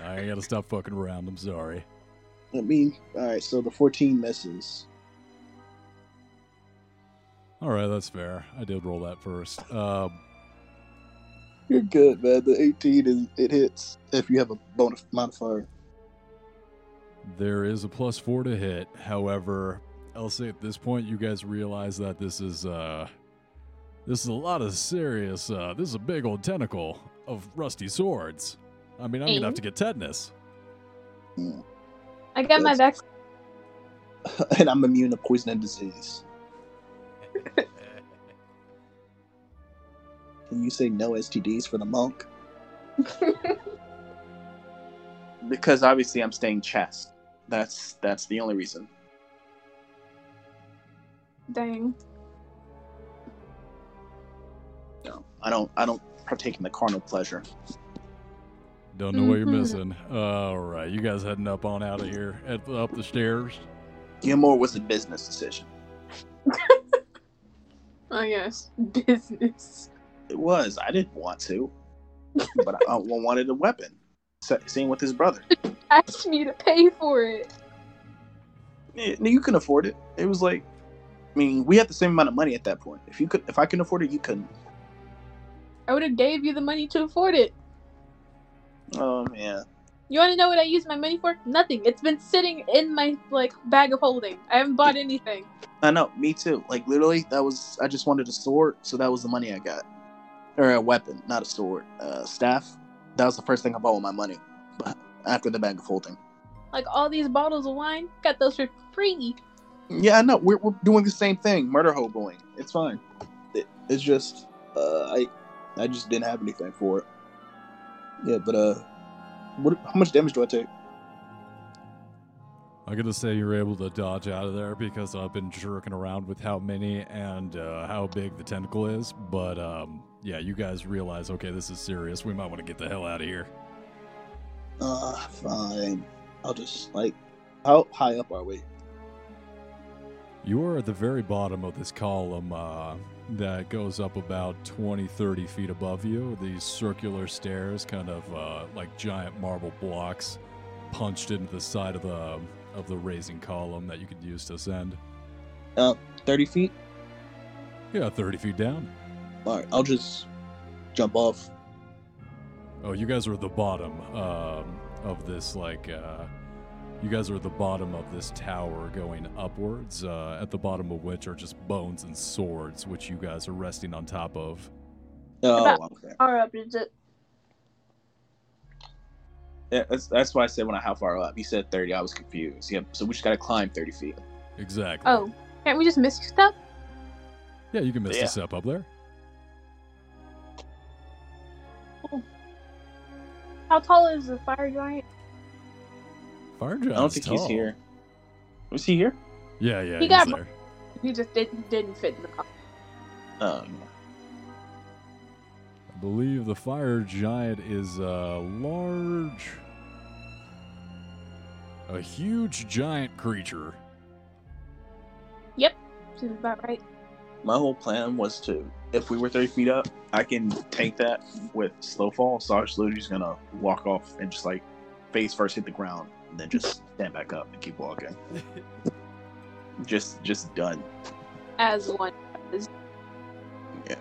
I gotta stop fucking around, I'm sorry. I mean, alright, so the 14 misses. Alright, that's fair. I did roll that first. Um, You're good, man. The 18 is it hits if you have a bonus modifier. There is a plus four to hit. However, I'll say at this point, you guys realize that this is uh, this is a lot of serious. Uh, this is a big old tentacle of rusty swords. I mean, I'm gonna have to get tetanus. I got my That's- vaccine. and I'm immune to poison and disease. Can you say no STDs for the monk? because obviously I'm staying chest. That's that's the only reason. Dang. No, I don't I don't partake in the carnal pleasure. Don't know what you're Mhm. missing. All right, you guys heading up on out of here, head up the stairs. Gilmore was a business decision. Oh yes, business. It was. I didn't want to, but I, I wanted a weapon. Sa- Same with his brother. Asked me to pay for it. Yeah, no, you can afford it. It was like, I mean, we had the same amount of money at that point. If you could, if I can afford it, you couldn't. I would have gave you the money to afford it. Oh man, You want to know what I use my money for? Nothing. It's been sitting in my like bag of holding. I haven't bought anything. I know, me too. Like literally, that was I just wanted a sword, so that was the money I got, or a weapon, not a sword, uh, staff. That was the first thing I bought with my money, but after the bag of holding. Like all these bottles of wine, got those for free. Yeah, I know. We're, we're doing the same thing, murder hoboing. It's fine. It, it's just uh, I I just didn't have anything for it. Yeah, but uh, what? How much damage do I take? I'm gonna say you're able to dodge out of there because I've been jerking around with how many and uh, how big the tentacle is. But um, yeah, you guys realize, okay, this is serious. We might want to get the hell out of here. Uh, fine. I'll just like, how high up are we? You are at the very bottom of this column uh, that goes up about 20, 30 feet above you. These circular stairs, kind of uh, like giant marble blocks, punched into the side of the of the raising column that you could use to ascend. Uh, thirty feet. Yeah, 30 feet down. All right, I'll just jump off. Oh, you guys are at the bottom um, of this, like, uh, you guys are at the bottom of this tower going upwards, uh, at the bottom of which are just bones and swords, which you guys are resting on top of. Oh, About- okay. Far up is it? Yeah, that's that's why I said when I how far up. You said thirty. I was confused. Yep. So we just gotta climb thirty feet. Exactly. Oh, can't we just miss stuff? Yeah, you can miss Yeah. the step up there. How tall is the fire giant? Fire I don't think he's here. Was he here? Yeah, yeah, He he's got- there. He just didn't didn't fit in the box. Oh, um, I believe the fire giant is a large, a huge giant creature. Yep, seems about right. my whole plan was to, if we were thirty feet up, I can take that with slow fall. So I was literally just gonna walk off and just like face first hit the ground, and then just stand back up and keep walking. just, just done. As one does. Yeah.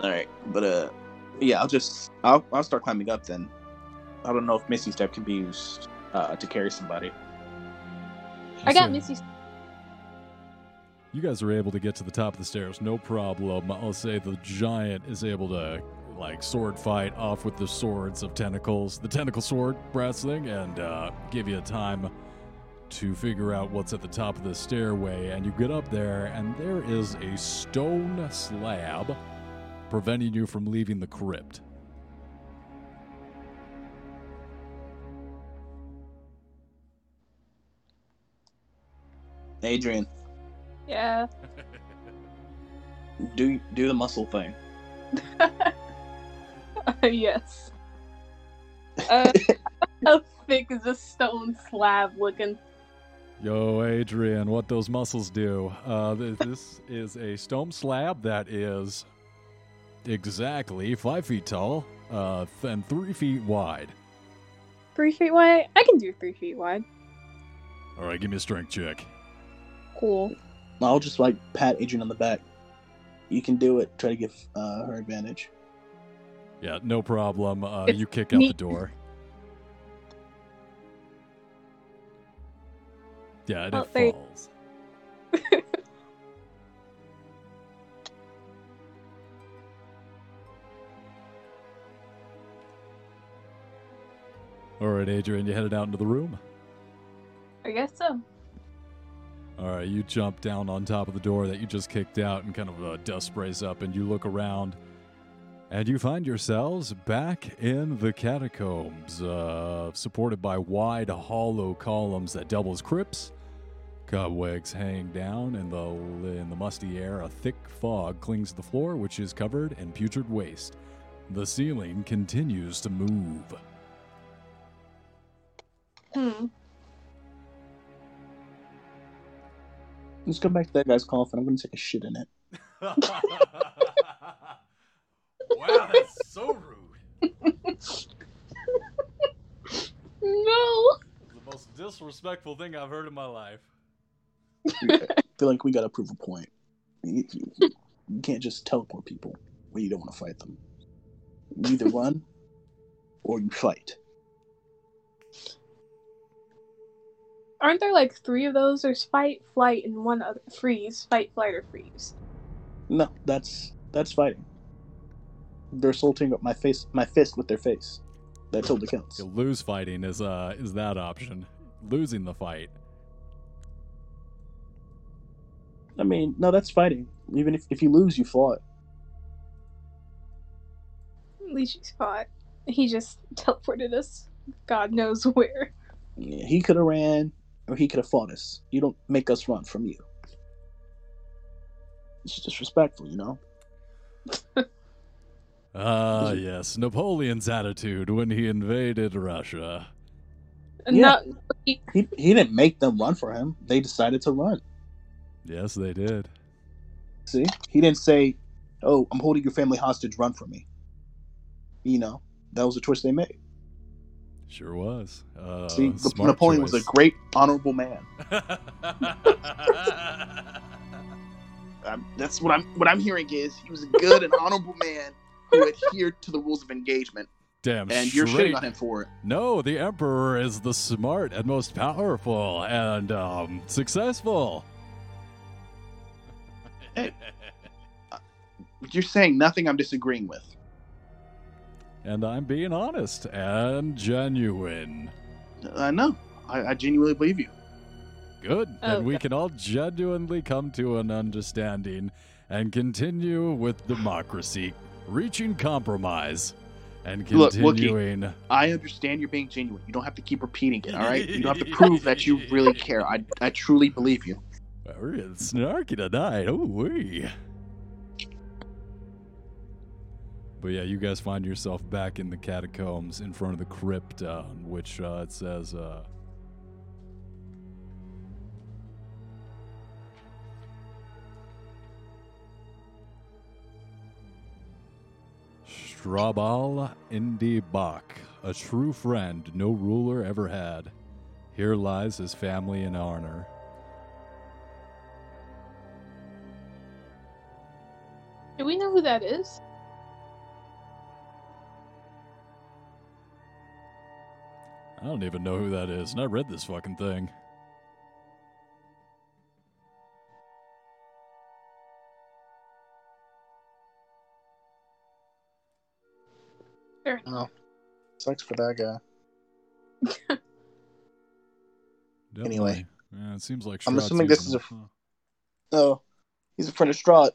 All right, but uh, yeah, I'll just I'll I'll start climbing up then. I don't know if Misty Step can be used uh, to carry somebody. I got So, Missy. You guys are able to get to the top of the stairs, no problem. I'll say the giant is able to like sword fight off with the swords of tentacles, the tentacle sword brass thing, and uh, give you a time to figure out what's at the top of the stairway. And you get up there, and there is a stone slab preventing you from leaving the crypt. Adrian, Yeah. do do the muscle thing. yes. Uh, how thick is a stone slab looking? Yo, Adrian, what those muscles do? Uh, th- this is a stone slab that is exactly five feet tall uh, and three feet wide. Three feet wide? I can do three feet wide. All right, give me a strength check. Cool. I'll just like pat Adrian on the back. You can do it. Try to give uh, her advantage. Yeah, no problem. Uh, you kick out me- the door. Yeah, and Oh, it falls. All right, Adrian, you headed out into the room. I guess so. All right, you jump down on top of the door that you just kicked out, and kind of uh, dust sprays up, and you look around, and you find yourselves back in the catacombs, uh, supported by wide, hollow columns that double as crypts. Cobwebs hang down in the in the musty air. A thick fog clings to the floor, which is covered in putrid waste. The ceiling continues to move. Hmm. Let's go back to that guy's coffin. I'm gonna take a shit in it. wow, that's so rude. No. The most disrespectful thing I've heard in my life. I feel like we gotta prove a point. You, you- you can't just teleport people when you don't want to fight them. You either run or you fight. Aren't there like three of those? There's fight, flight, and one other freeze. Fight, flight, or freeze. No, that's that's fighting. They're assaulting my face, my fist with their face. That totally counts. You lose fighting is uh is that option. Losing the fight. I mean, no, that's fighting. Even if, if you lose, you fought. At least you fought. He just teleported us. God knows where. Yeah, he could have ran, or he could have fought us. You don't make us run from you. It's disrespectful, you know. Ah, yes, Napoleon's attitude when he invaded Russia. And Yeah. not He he didn't make them run for him. They decided to run. Yes, they did. See, he didn't say, "Oh, I'm holding your family hostage. Run from me." You know, that was a choice they made. Sure was. Uh, See, smart Napoleon was a great, honorable man. That's what I'm. What I'm hearing is he was a good and honorable man who adhered to the rules of engagement, Damn and you're straight. shitting on him for it. No, the Emperor is the smart and most powerful and um, successful. Hey. You're saying nothing I'm disagreeing with. and I'm being honest and genuine. I know. I, I genuinely believe you. Good. And we can all genuinely come to an understanding and continue with democracy, reaching compromise, and Look, Wookie. continuing. I understand you're being genuine. You don't have to keep repeating it. All right. You don't have to prove that you really care. I I truly believe you. We're getting snarky tonight. Oh, wee. But yeah, you guys find yourself back in the catacombs in front of the crypt, uh, which uh, it says, uh, Strabal Indi Bhak, a true friend no ruler ever had. Here lies his family in honor. Do we know who that is? I don't even know who that is, and I read this fucking thing. Sucks for that guy. Anyway. yeah, it seems like I'm assuming this is a- him, huh? Oh, he's a friend of Strahd.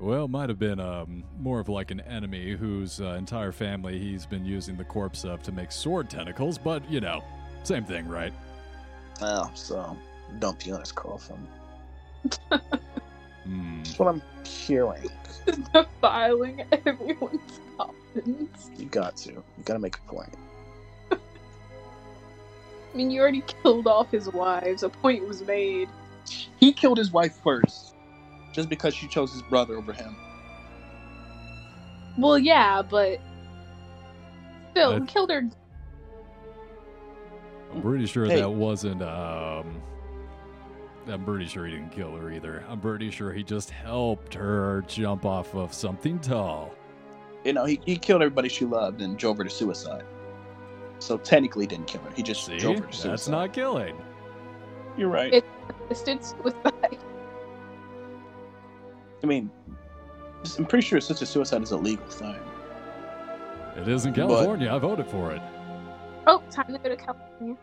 Well, might have been um, more of like an enemy whose uh, entire family he's been using the corpse of to make sword tentacles, but you know, same thing, right? Oh, so don't be on his coffin. Hmm. That's what I'm hearing. Defiling everyone's coffins. You got to. You got to make a point. I mean, you already killed off his wives. A point was made. He killed his wife first, just because she chose his brother over him. Well, yeah, but still, I- he killed her. I'm pretty sure Hey. that wasn't. Um, I'm pretty sure he didn't kill her either. I'm pretty sure he just helped her jump off of something tall. You know, he, he killed everybody she loved and drove her to suicide. So technically, didn't kill her. He just See, drove her to suicide. that's not killing. You're right. It- Assisted suicide. I mean, I'm pretty sure assisted suicide is a legal thing. It is in But- California. I voted for it. Oh, time to go to California.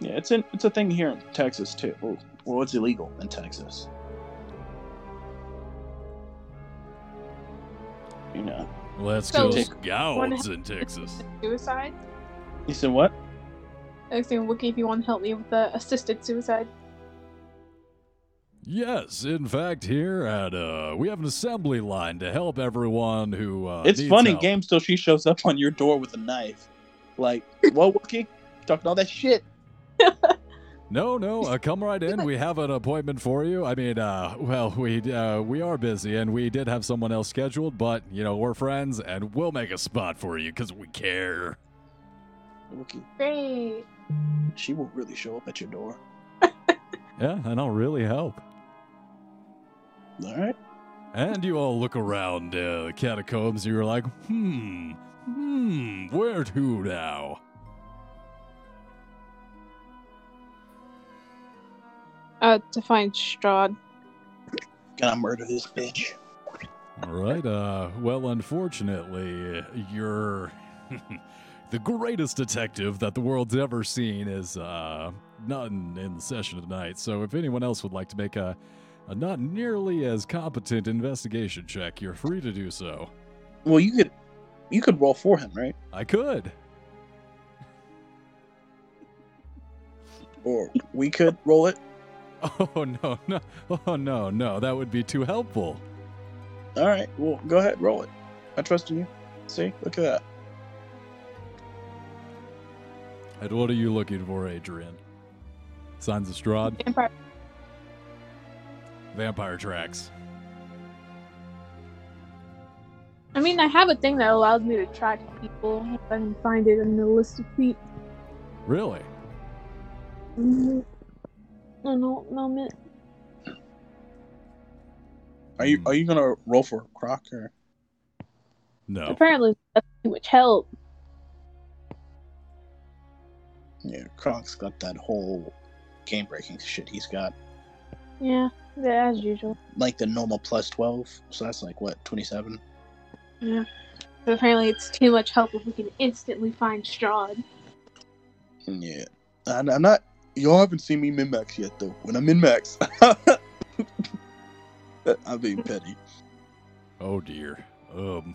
Yeah, it's in, it's a thing here in Texas too. Well, well, it's illegal in Texas. You know. Let's So- go Take- scouts in Texas. Suicide. You said what? I was saying, Wookie, if you want to help me with the assisted suicide. Yes, in fact, here at uh, we have an assembly line to help everyone who. Uh, it's needs fun in help. games till she shows up on your door with a knife. Like, whoa, Wookie, talking all that shit. No, no, uh, come right in. We have an appointment for you. I mean, uh, well, we uh, we are busy, and we did have someone else scheduled, but you know we're friends, and we'll make a spot for you because we care. Wookie, Great. she won't really show up at your door. Yeah, and I'll really help. All right. And you all look around uh, the catacombs and you're like, hmm, hmm, where to now? Uh, to find Strahd. Gonna murder this bitch. All right. Uh, well, unfortunately, you're the greatest detective that the world's ever seen is uh, not in, in the session tonight. So, if anyone else would like to make a, a not nearly as competent investigation check, you're free to do so. Well, you could, you could roll for him, right? I could. Or we could roll it. Oh no, no, oh no, no! That would be too helpful. All right. Well, go ahead, roll it. I trust in you. See, look at that. And what are you looking for, Adrian? Signs of Strahd? Vampire. Vampire tracks. I mean, I have a thing that allows me to track people if I can find it in the list of feet. Really? Mm-hmm. I don't. Are you are you gonna roll for Croc or? No. Apparently, that's too much help. Yeah, Croc's got that whole game breaking shit he's got. Yeah, yeah, as usual. Like the normal plus twelve, so that's like what twenty seven. Yeah. But apparently, it's too much help if we can instantly find Strahd. Yeah, and I'm not. Y'all haven't seen me min max yet though. When I'm min max, I'm being petty. Oh dear. Um.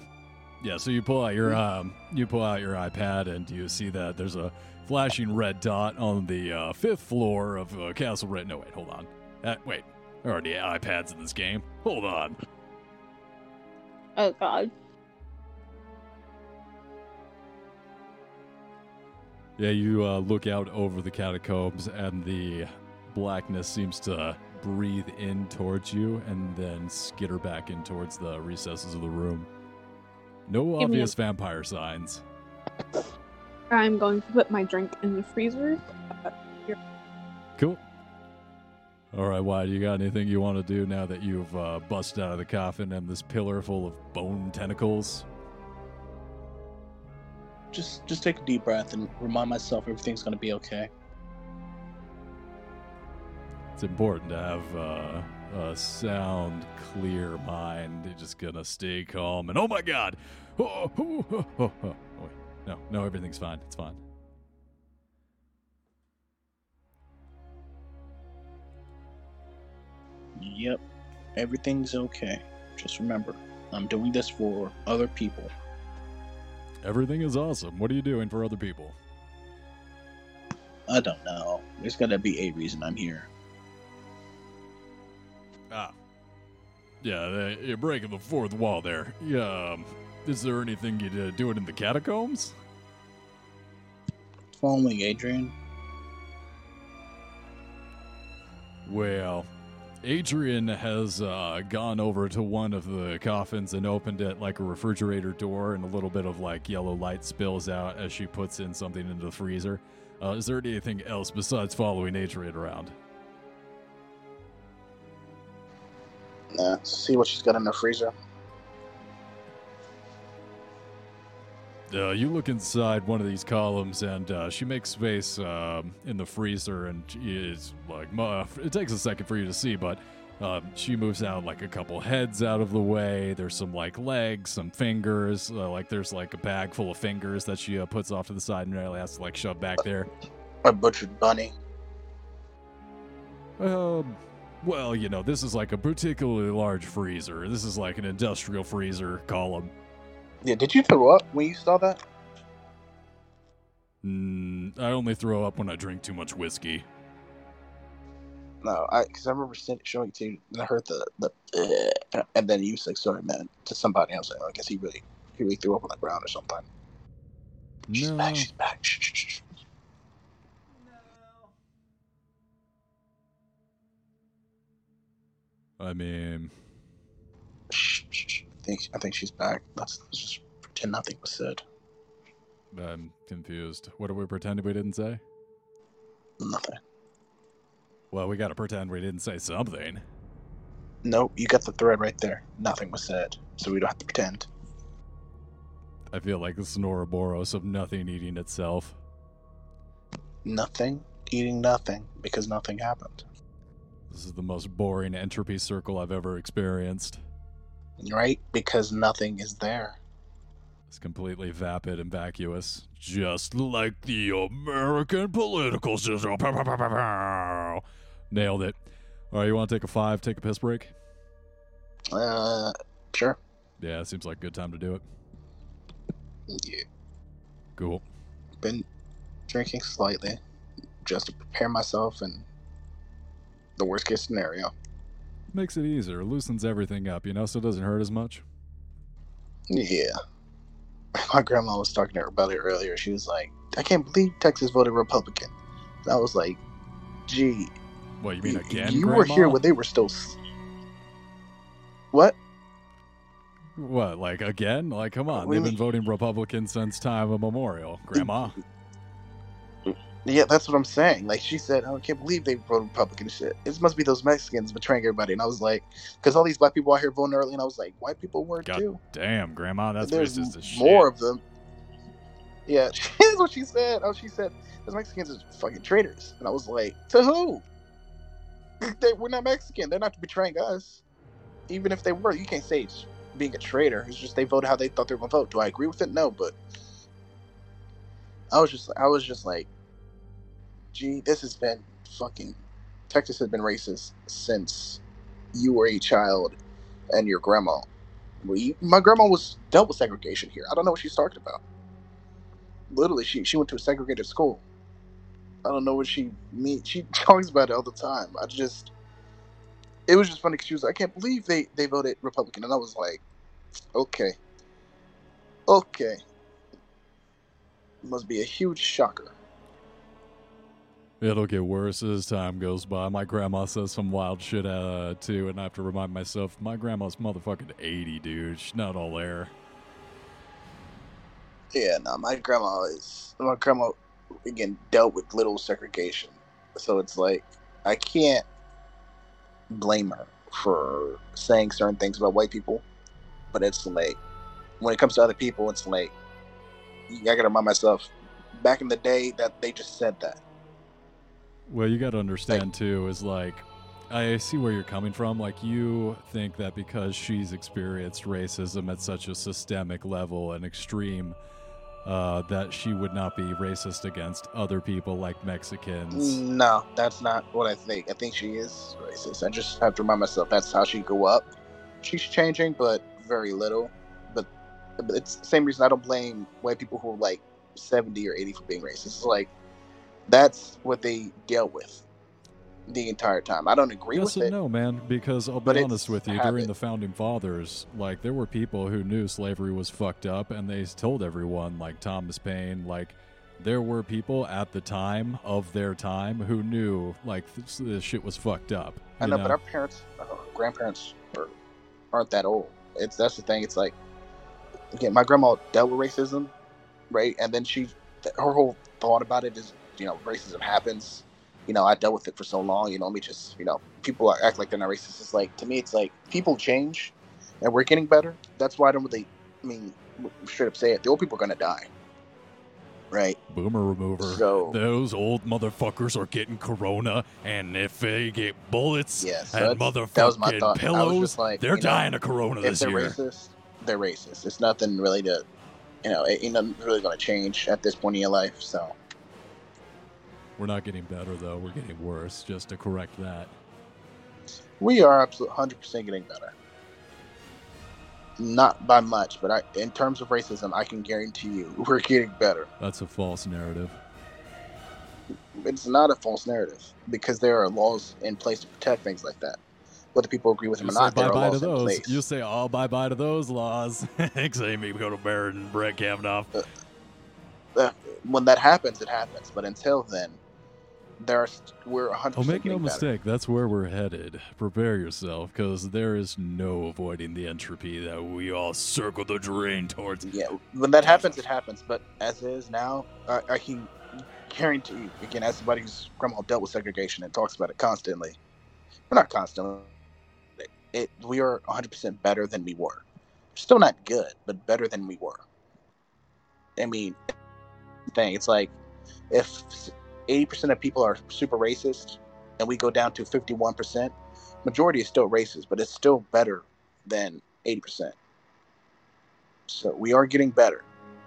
Yeah. So you pull out your um, you pull out your iPad and you see that there's a flashing red dot on the uh, fifth floor of uh, Castle Red. No, wait, hold on. Uh, wait, there are already iPads in this game. Hold on. Oh god. Yeah, you uh, look out over the catacombs, and the blackness seems to breathe in towards you and then skitter back in towards the recesses of the room. No Give me a- obvious vampire signs. I'm going to put my drink in the freezer. Cool. All right, Wyatt, you got anything you want to do now that you've uh, busted out of the coffin and this pillar full of bone tentacles? Just just take a deep breath and remind myself everything's gonna be okay. It's important to have uh, a sound, clear mind. You're just gonna stay calm and oh my god! Oh, oh, oh, oh, oh. wait. No, no, everything's fine. It's fine. Yep, everything's okay. Just remember, I'm doing this for other people. Everything is awesome. What are you doing for other people? I don't know. There's gotta be a reason I'm here. Ah. Yeah, you're breaking the fourth wall there. Yeah. Um, is there anything you uh, doing in the catacombs? Following Adrian. Well, Adrian has uh, gone over to one of the coffins and opened it like a refrigerator door, and a little bit of like yellow light spills out as she puts in something into the freezer. Uh, is there anything else besides following Adrian around? Nah, see what she's got in the freezer. Uh, you look inside one of these columns, and uh, she makes space um, in the freezer, and is like, it takes a second for you to see, but um, she moves out like a couple heads out of the way. There's some like legs, some fingers, uh, like there's like a bag full of fingers that she uh, puts off to the side and really has to like shove back there. A butchered bunny. Um, well, you know, this is like a particularly large freezer. This is like an industrial freezer column. Yeah, did you throw up when you saw that? Mm, I only throw up when I drink too much whiskey. No, I because I remember showing it to you, and I heard the the, uh, and then you was like, "Sorry, man," to somebody. I was like, oh, "I guess he really he really threw up on the ground or something." She's No. back. She's back. Shh, shh, shh. I mean, Shh, shh, think I think she's back. Let's, let's just pretend nothing was said. I'm confused. What are we pretending we didn't say? Nothing. Well, we gotta pretend we didn't say something. Nope, you got the thread right there. Nothing was said, so we don't have to pretend. I feel like the Snoroboros of nothing eating itself. Nothing, eating nothing, because nothing happened. This is the most boring entropy circle I've ever experienced. Right? Because nothing is there. It's completely vapid and vacuous. Just like the American political system. Nailed it. All right, you want to take a five, take a piss break? Uh, sure. Yeah, it seems like a good time to do it. Yeah. Cool. Been drinking slightly, just to prepare myself in the worst case scenario. Makes it easier, loosens everything up, you know, so it doesn't hurt as much. Yeah. My grandma was talking to her about it earlier. She was like, I can't believe Texas voted Republican. And I was like, gee, What, you mean again? you were here when they were still. What? What, like again? Like, come on, they've been voting Republican since time immemorial. Grandma. Yeah, that's what I'm saying. Like she said, "Oh, I can't believe they voted Republican shit. It must be those Mexicans betraying everybody. And I was like, because all these black people out here voting early, and I was like, white people were God too. Damn, Grandma, that's There's racist as shit. more of them. Yeah, that's what she said. Oh, she said those Mexicans are fucking traitors, and I was like, to who? they, we're not Mexican. They're not betraying us. Even if they were, you can't say it's being a traitor. It's just they voted how they thought they were gonna vote. Do I agree with it? No, but I was just, I was just like, gee, this has been fucking. Texas has been racist since you were a child and your grandma. We, my grandma was dealt with segregation here. I don't know what she's talking about. Literally, she she went to a segregated school. I don't know what she mean. She talks about it all the time. I just, it was just funny because she was like, I can't believe they they voted Republican, and I was like, okay, okay, must be a huge shocker. It'll get worse as time goes by. My grandma says some wild shit uh, too, and I have to remind myself, my grandma's motherfucking 80, dude. She's not all there. Yeah, no, my grandma is my grandma again dealt with little segregation, so it's like I can't blame her for saying certain things about white people, but it's like when it comes to other people, it's like I gotta remind myself back in the day that they just said that. Well, you got to understand too is like I see where you're coming from. Like you think that because she's experienced racism at such a systemic level and extreme, uh, that she would not be racist against other people like Mexicans. No, that's not what I think. I think she is racist. I just have to remind myself that's how she grew up. She's changing, but very little. But, but it's the same reason I don't blame white people who are like 70 or 80 for being racist. It's like that's what they dealt with the entire time. I don't agree Yes with it. no, man. Because I'll be honest with you, during the founding fathers, like there were people who knew slavery was fucked up, and they told everyone, like Thomas Paine, like there were people at the time of their time who knew like this, this shit was fucked up. I you know, but our parents, our grandparents are, aren't that old. It's that's the thing. It's like, again, my grandma dealt with racism, right? And then she, her whole thought about it is, you know, racism happens. You know, I dealt with it for so long. You know, let me just, you know, people act like they're not racist. It's like to me, it's like people change, and we're getting better. That's why I don't really, I mean, straight up say it. The old people are gonna die, right? Boomer remover. So- Those old motherfuckers are getting corona, and if they get bullets Yeah. So and that's- that was my motherfucking thought. I was pillows, like, they're you know, dying of corona if this they're year. racist, they're racist. It's nothing really to, you know, it ain't nothing really going to change at this point in your life. So We're not getting better though. We're getting worse. Just to correct that. we are absolutely hundred percent getting better. Not by much, but I, in terms of racism, I can guarantee you we're getting better. That's a false narrative. It's not a false narrative because there are laws in place to protect things like that. Whether people agree with them You or not, there bye are bye to laws in those. place. You say oh bye bye to those laws. Say me go to Barrett and Brett Kavanaugh. Uh, when that happens, it happens. But until then, there are we're hundred Oh, percent make no better. mistake. That's where we're headed. Prepare yourself, because there is no avoiding the entropy that we all circle the drain towards. Yeah, when that happens, it happens. But as is now, uh, I, I can guarantee you, again, as somebody whose grandma dealt with segregation and talks about it constantly, well, not constantly, it we are 100% better than we were. Still not good, but better than we were. I mean, thing it's like if 80% of people are super racist and we go down to 51%, majority is still racist, but it's still better than 80%. So we are getting better,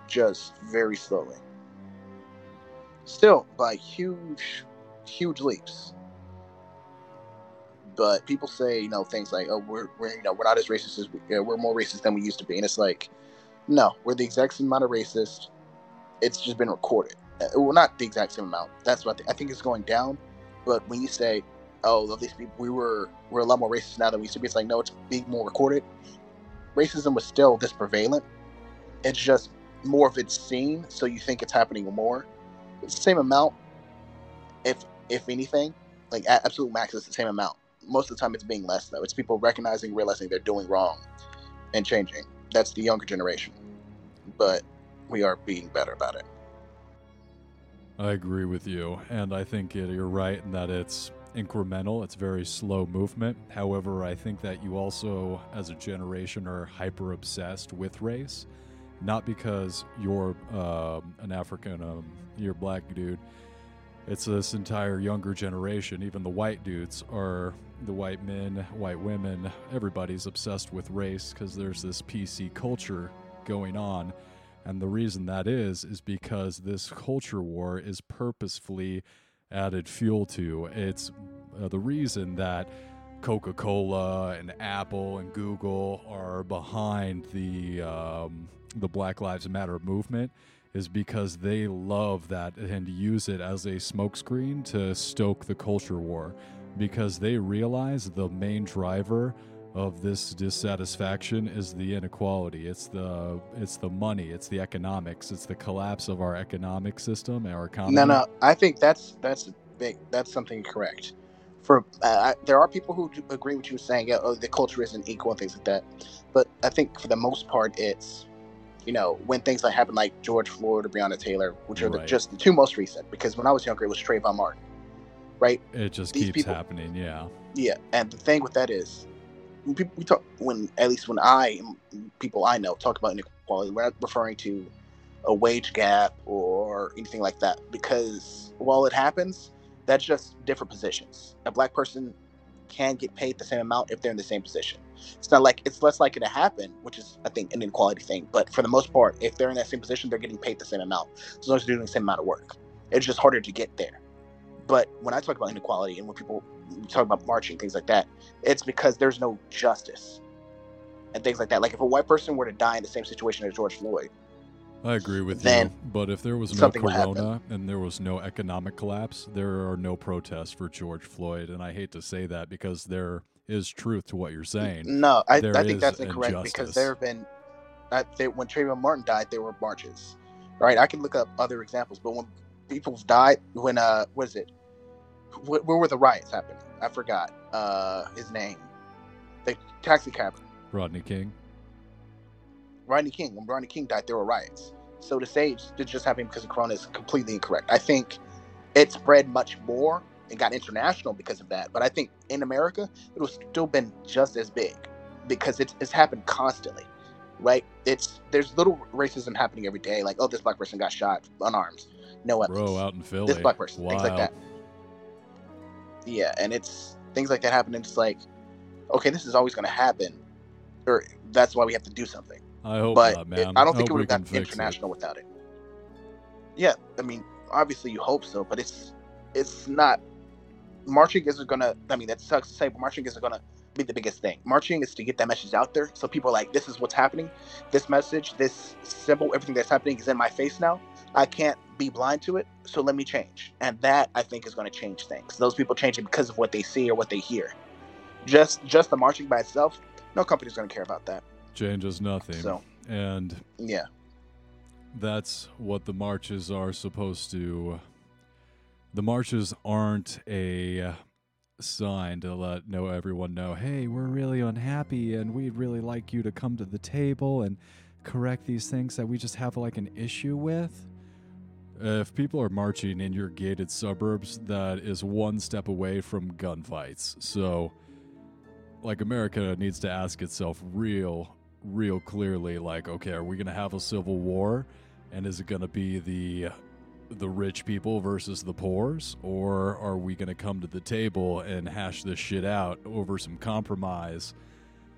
just very slowly. Still by huge, huge leaps. But people say, you know, things like, "Oh, we're, we're you know, we're not as racist as we, we're more racist than we used to be," and it's like, no, we're the exact same amount of racist. It's just been recorded. Uh, Well, not the exact same amount. That's what I, think. I think it's going down. But when you say, "Oh, at least we, we were we're a lot more racist now than we used to be," it's like, no, it's being more recorded. Racism was still this prevalent. It's just more of it's seen, so you think it's happening more. It's the same amount, if if anything, like at absolute max, it's the same amount. Most of the time, it's being less though. It's people recognizing, realizing they're doing wrong, and changing. That's the younger generation, but we are being better about it. I agree with you, and I think you're right in that it's incremental. It's very slow movement. However, I think that you also, as a generation, are hyper obsessed with race, not because you're um an African, um, you're black dude. It's this entire younger generation. Even the white dudes are the white men, white women. Everybody's obsessed with race because there's this PC culture going on. And the reason that is, is because this culture war is purposefully added fuel to. It's uh, the reason that Coca Cola and Apple and Google are behind the um, the Black Lives Matter movement is because they love that and use it as a smokescreen to stoke the culture war because they realize the main driver of this dissatisfaction is the inequality it's the it's the money it's the economics it's the collapse of our economic system our economy No, no, I think that's that's big. That's something correct. For uh, I, there are people who do agree with you saying, yeah, oh, the culture isn't equal and things like that. But I think for the most part, it's you know when things like happen, like George Floyd or Breonna Taylor, which are the, just the two most recent. Because when I was younger, it was Trayvon Martin, right? it just these keeps people- happening yeah Yeah, and the thing with that is, when people we talk when at least when I people I know talk about inequality, we're not referring to a wage gap or anything like that because while it happens, that's just different positions. A black person can get paid the same amount if they're in the same position. It's not like it's less likely to happen, which is I think an inequality thing. But for the most part, if they're in that same position, they're getting paid the same amount as long as they're doing the same amount of work. It's just harder to get there. But when I talk about inequality and when people talk about marching things like that, it's because there's no justice and things like that. Like if a white person were to die in the same situation as George Floyd, I agree with then you. But if there was no something would happen. corona and there was no economic collapse, there are no protests for George Floyd. And I hate to say that because there is truth to what you're saying. no, I, I think that's incorrect because there have been, uh, they, when Trayvon Martin died, there were marches, right? I can look up other examples, but when people died, when uh, what is it? Where, where were the riots happening? I forgot uh his name. The taxi cab Rodney King. Rodney King. When Rodney King died, there were riots. So to say it just happened because of Corona is completely incorrect. I think it spread much more and got international because of that. But I think in America, it was still been just as big because it's, it's happened constantly, right? It's there's little racism happening every day. Like, oh, this black person got shot unarmed, no weapons. Bro, out in Philly. this black person, things like that. Yeah, and it's things like that happen, and it's like, okay, this is always going to happen, or that's why we have to do something I hope but not, it- man. I don't think it would have gotten fix it. international without it. Yeah, I mean, obviously you hope so, but it's it's not. Marching isn't gonna. I mean, that sucks to say, but marching isn't gonna be the biggest thing. Marching is to get that message out there, so people are like, "This is what's happening. This message, this symbol, everything that's happening is in my face now. I can't be blind to it, so let me change." And that I think is going to change things. Those people change it because of what they see or what they hear. Just just the marching by itself, no company's going to care about that. Changes nothing. So And yeah. that's what the marches are supposed to the marches aren't a sign to let know everyone know hey we're really unhappy and we'd really like you to come to the table and correct these things that we just have like an issue with Uh, if people are marching in your gated suburbs that is one step away from gunfights. So like America needs to ask itself real, real clearly, like, okay, are we going to have a civil war, and is it going to be the the rich people versus the poors, or are we going to come to the table and hash this shit out over some compromise,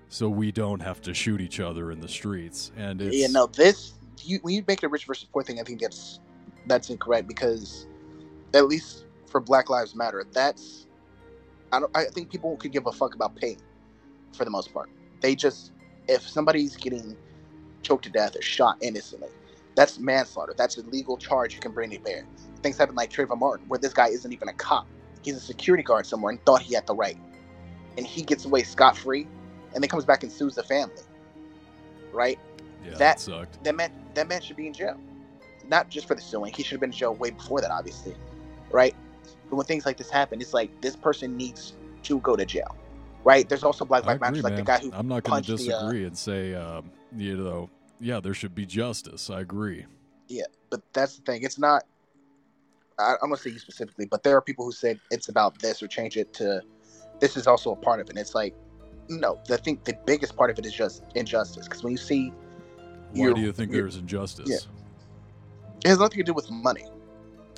so we don't have to shoot each other in the streets? And it's Yeah, no, this you when you make it a rich versus poor thing, I think that's that's incorrect because at least for Black Lives Matter, that's I don't I think people could give a fuck about pay for the most part. They just if somebody's getting choked to death or shot innocently, that's manslaughter. That's a legal charge you can bring to bear. Things happen like Trayvon Martin, where this guy isn't even a cop. He's a security guard somewhere and thought he had the right. And he gets away scot free and then comes back and sues the family. Right? yeah, that- that sucked. that man that man should be in jail. Not just for the suing. He should have been in jail way before that, obviously. Right? But when things like this happen, it's like this person needs to go to jail. Right? There's also Black Lives Matter, like the guy who I'm not going to punched the, uh, disagree and say, um, you know, yeah, there should be justice. I agree. Yeah, but that's the thing. It's not I, I'm gonna say you specifically, but there are people who said it's about this or change it to this is also a part of it. And it's like no, I think the biggest part of it is just injustice. Because when you see Why do you think there's injustice? Yeah. It has nothing to do with money.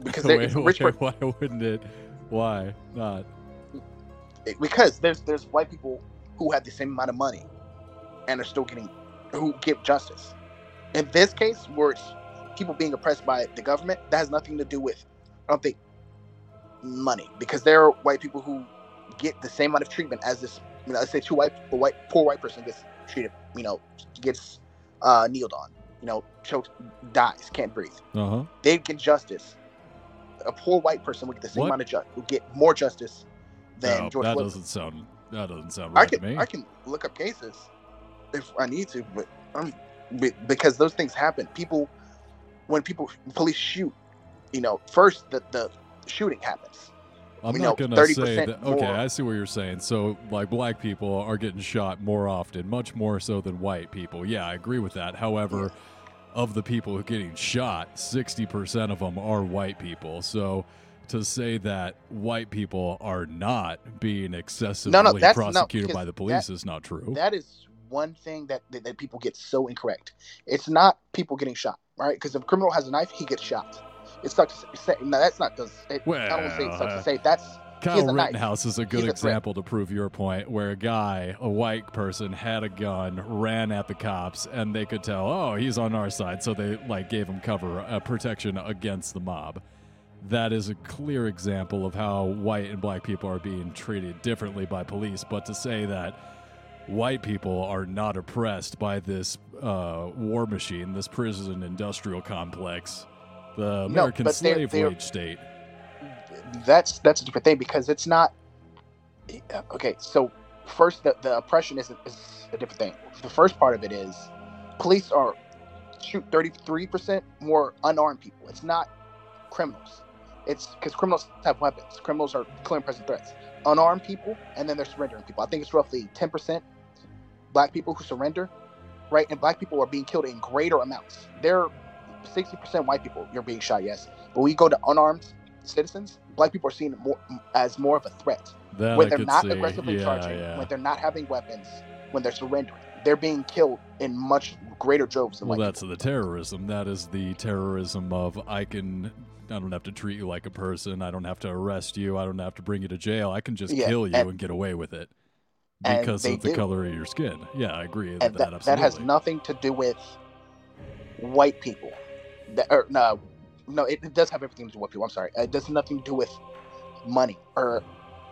Because there- Wait, rich wait, why wouldn't it? Why not? because there's there's white people who have the same amount of money and are still getting who get justice. In this case, where it's people being oppressed by the government, that has nothing to do with I don't think money because there are white people who get the same amount of treatment as this. You know, let's say two white a white poor white person gets treated. You know, gets uh, kneeled on. You know, chokes, dies, can't breathe. Uh huh. They get justice. A poor white person would get the same What? amount of justice. Would get more justice than No, George that Floyd. doesn't sound. That doesn't sound I right to me. I can look up cases if I need to, but um, be- because those things happen. People, when people police shoot, you know, first the the shooting happens. I'm we not gonna say 30% that. Okay, more- I see what you're saying. So, like, black people are getting shot more often, much more so than white people. Yeah, I agree with that. However, of the people who are getting shot, 60% of them are white people. So, to say that white people are not being excessively that's- no, prosecuted because by the police is not true. That is one thing that, that that people get so incorrect. It's not people getting shot, right? Because if a criminal has a knife, he gets shot. It sucks to say. No, that's not. Does it, I don't want to say it sucks Well, to say. That's Kyle has a knife. Rittenhouse is a good a threat. example to prove your point, where a guy, a white person, had a gun, ran at the cops, and they could tell, oh, he's on our side, so they like gave him cover, uh, protection against the mob. That is a clear example of how white and black people are being treated differently by police. But to say that white people are not oppressed by this uh, war machine, this prison industrial complex, the American they're- slave they're- wage state. that's that's a different thing because it's not okay so first the, the oppression is, is a different thing. The first part of it is police are shoot 33% more unarmed people. It's not criminals. It's because criminals have weapons. Criminals are clear and present threats. Unarmed people and then they're surrendering people. I think it's roughly 10% black people who surrender right? And black people are being killed in greater amounts. They're 60% white people you're being shot yes but we go to unarmed citizens, black people are seen more as more of a threat That when I they're not see. aggressively yeah, charging, yeah. when they're not having weapons, when they're surrendering. They're being killed in much greater droves than Well, that's the terrorism. That is the terrorism of I can. I don't have to treat you like a person. I don't have to arrest you. I don't have to bring you to jail. I can just Yeah, kill you and- and, get away with it because of the do. color of your skin. Yeah, I agree and that. that, that has nothing to do with white people. That, or no, no, it, it does have everything to do with people. I'm sorry, it does nothing to do with money or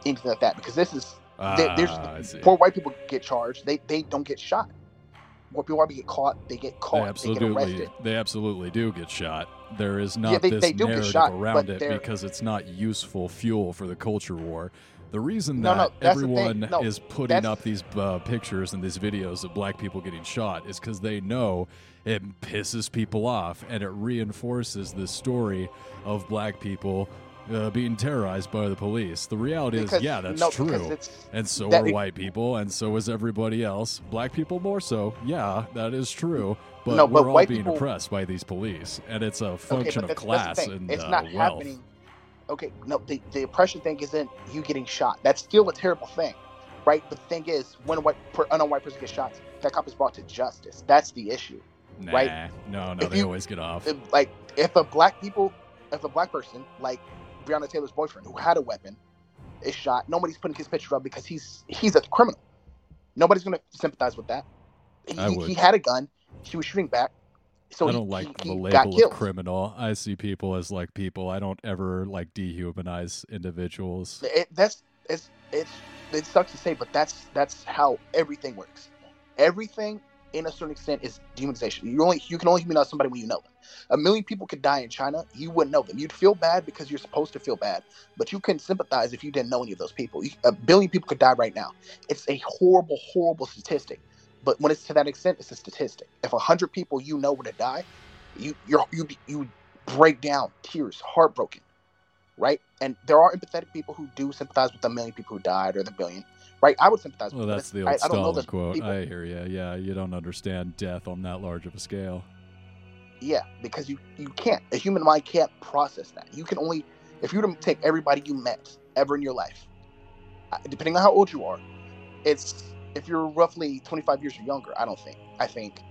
anything like that because this is there- there's Ah, poor white people get charged. They they don't get shot. Poor people want to get caught. They get They caught. They, get absolutely, arrested. they absolutely do get shot. There is not they- this they narrative shot, around it because it's not useful fuel for the culture war. The reason that no, everyone No, is putting up these uh, pictures and these videos of black people getting shot is because they know it pisses people off and it reinforces this story of black people uh, being terrorized by the police. The reality Because- is, yeah, that's true. And so are white people, and so is everybody else. Black people more so. Yeah, that is true. But No, but we're all white being people- oppressed by these police, and it's a function but of class that's the thing. and it's uh, not wealth. happening. Okay, no, the, the oppression thing isn't you getting shot. That's still a terrible thing, right? The thing is, when a white per, unarmed white person gets shot, that cop is brought to justice. That's the issue. Nah, Right. no, no, If they you- always get off. If, like, if a black people, if a black person like Breonna Taylor's boyfriend who had a weapon is shot, nobody's putting his picture up because he's he's a criminal. Nobody's gonna sympathize with that. He, he- had a gun. He was shooting back. So I don't like he, the label of criminal. I see people as like people. I don't ever like dehumanize individuals. it, that's it's it's it sucks to say, but that's that's how everything works. Everything, in a certain extent, is demonization. You only you can only humanize somebody when you know them. A million people could die in China, you wouldn't know them. You'd feel bad because you're supposed to feel bad, but you can sympathize if you didn't know any of those people. You- A billion people could die right now. It's a horrible, horrible statistic. But when it's to that extent, it's a statistic. If a hundred people you know were to die, you you're, you you break down, tears, heartbroken right? And there are empathetic people who do sympathize with the million people who died or the billion, right? I would sympathize Well, with them. that's the I, old I don't know Stalin those quote. people. I hear you. Yeah, you don't understand death on that large of a scale. Yeah, because you you can't. A human mind can't process that. You can only if you were to take everybody you met ever in your life, depending on how old you are, it's if you're roughly 25 years or younger. I don't think. I think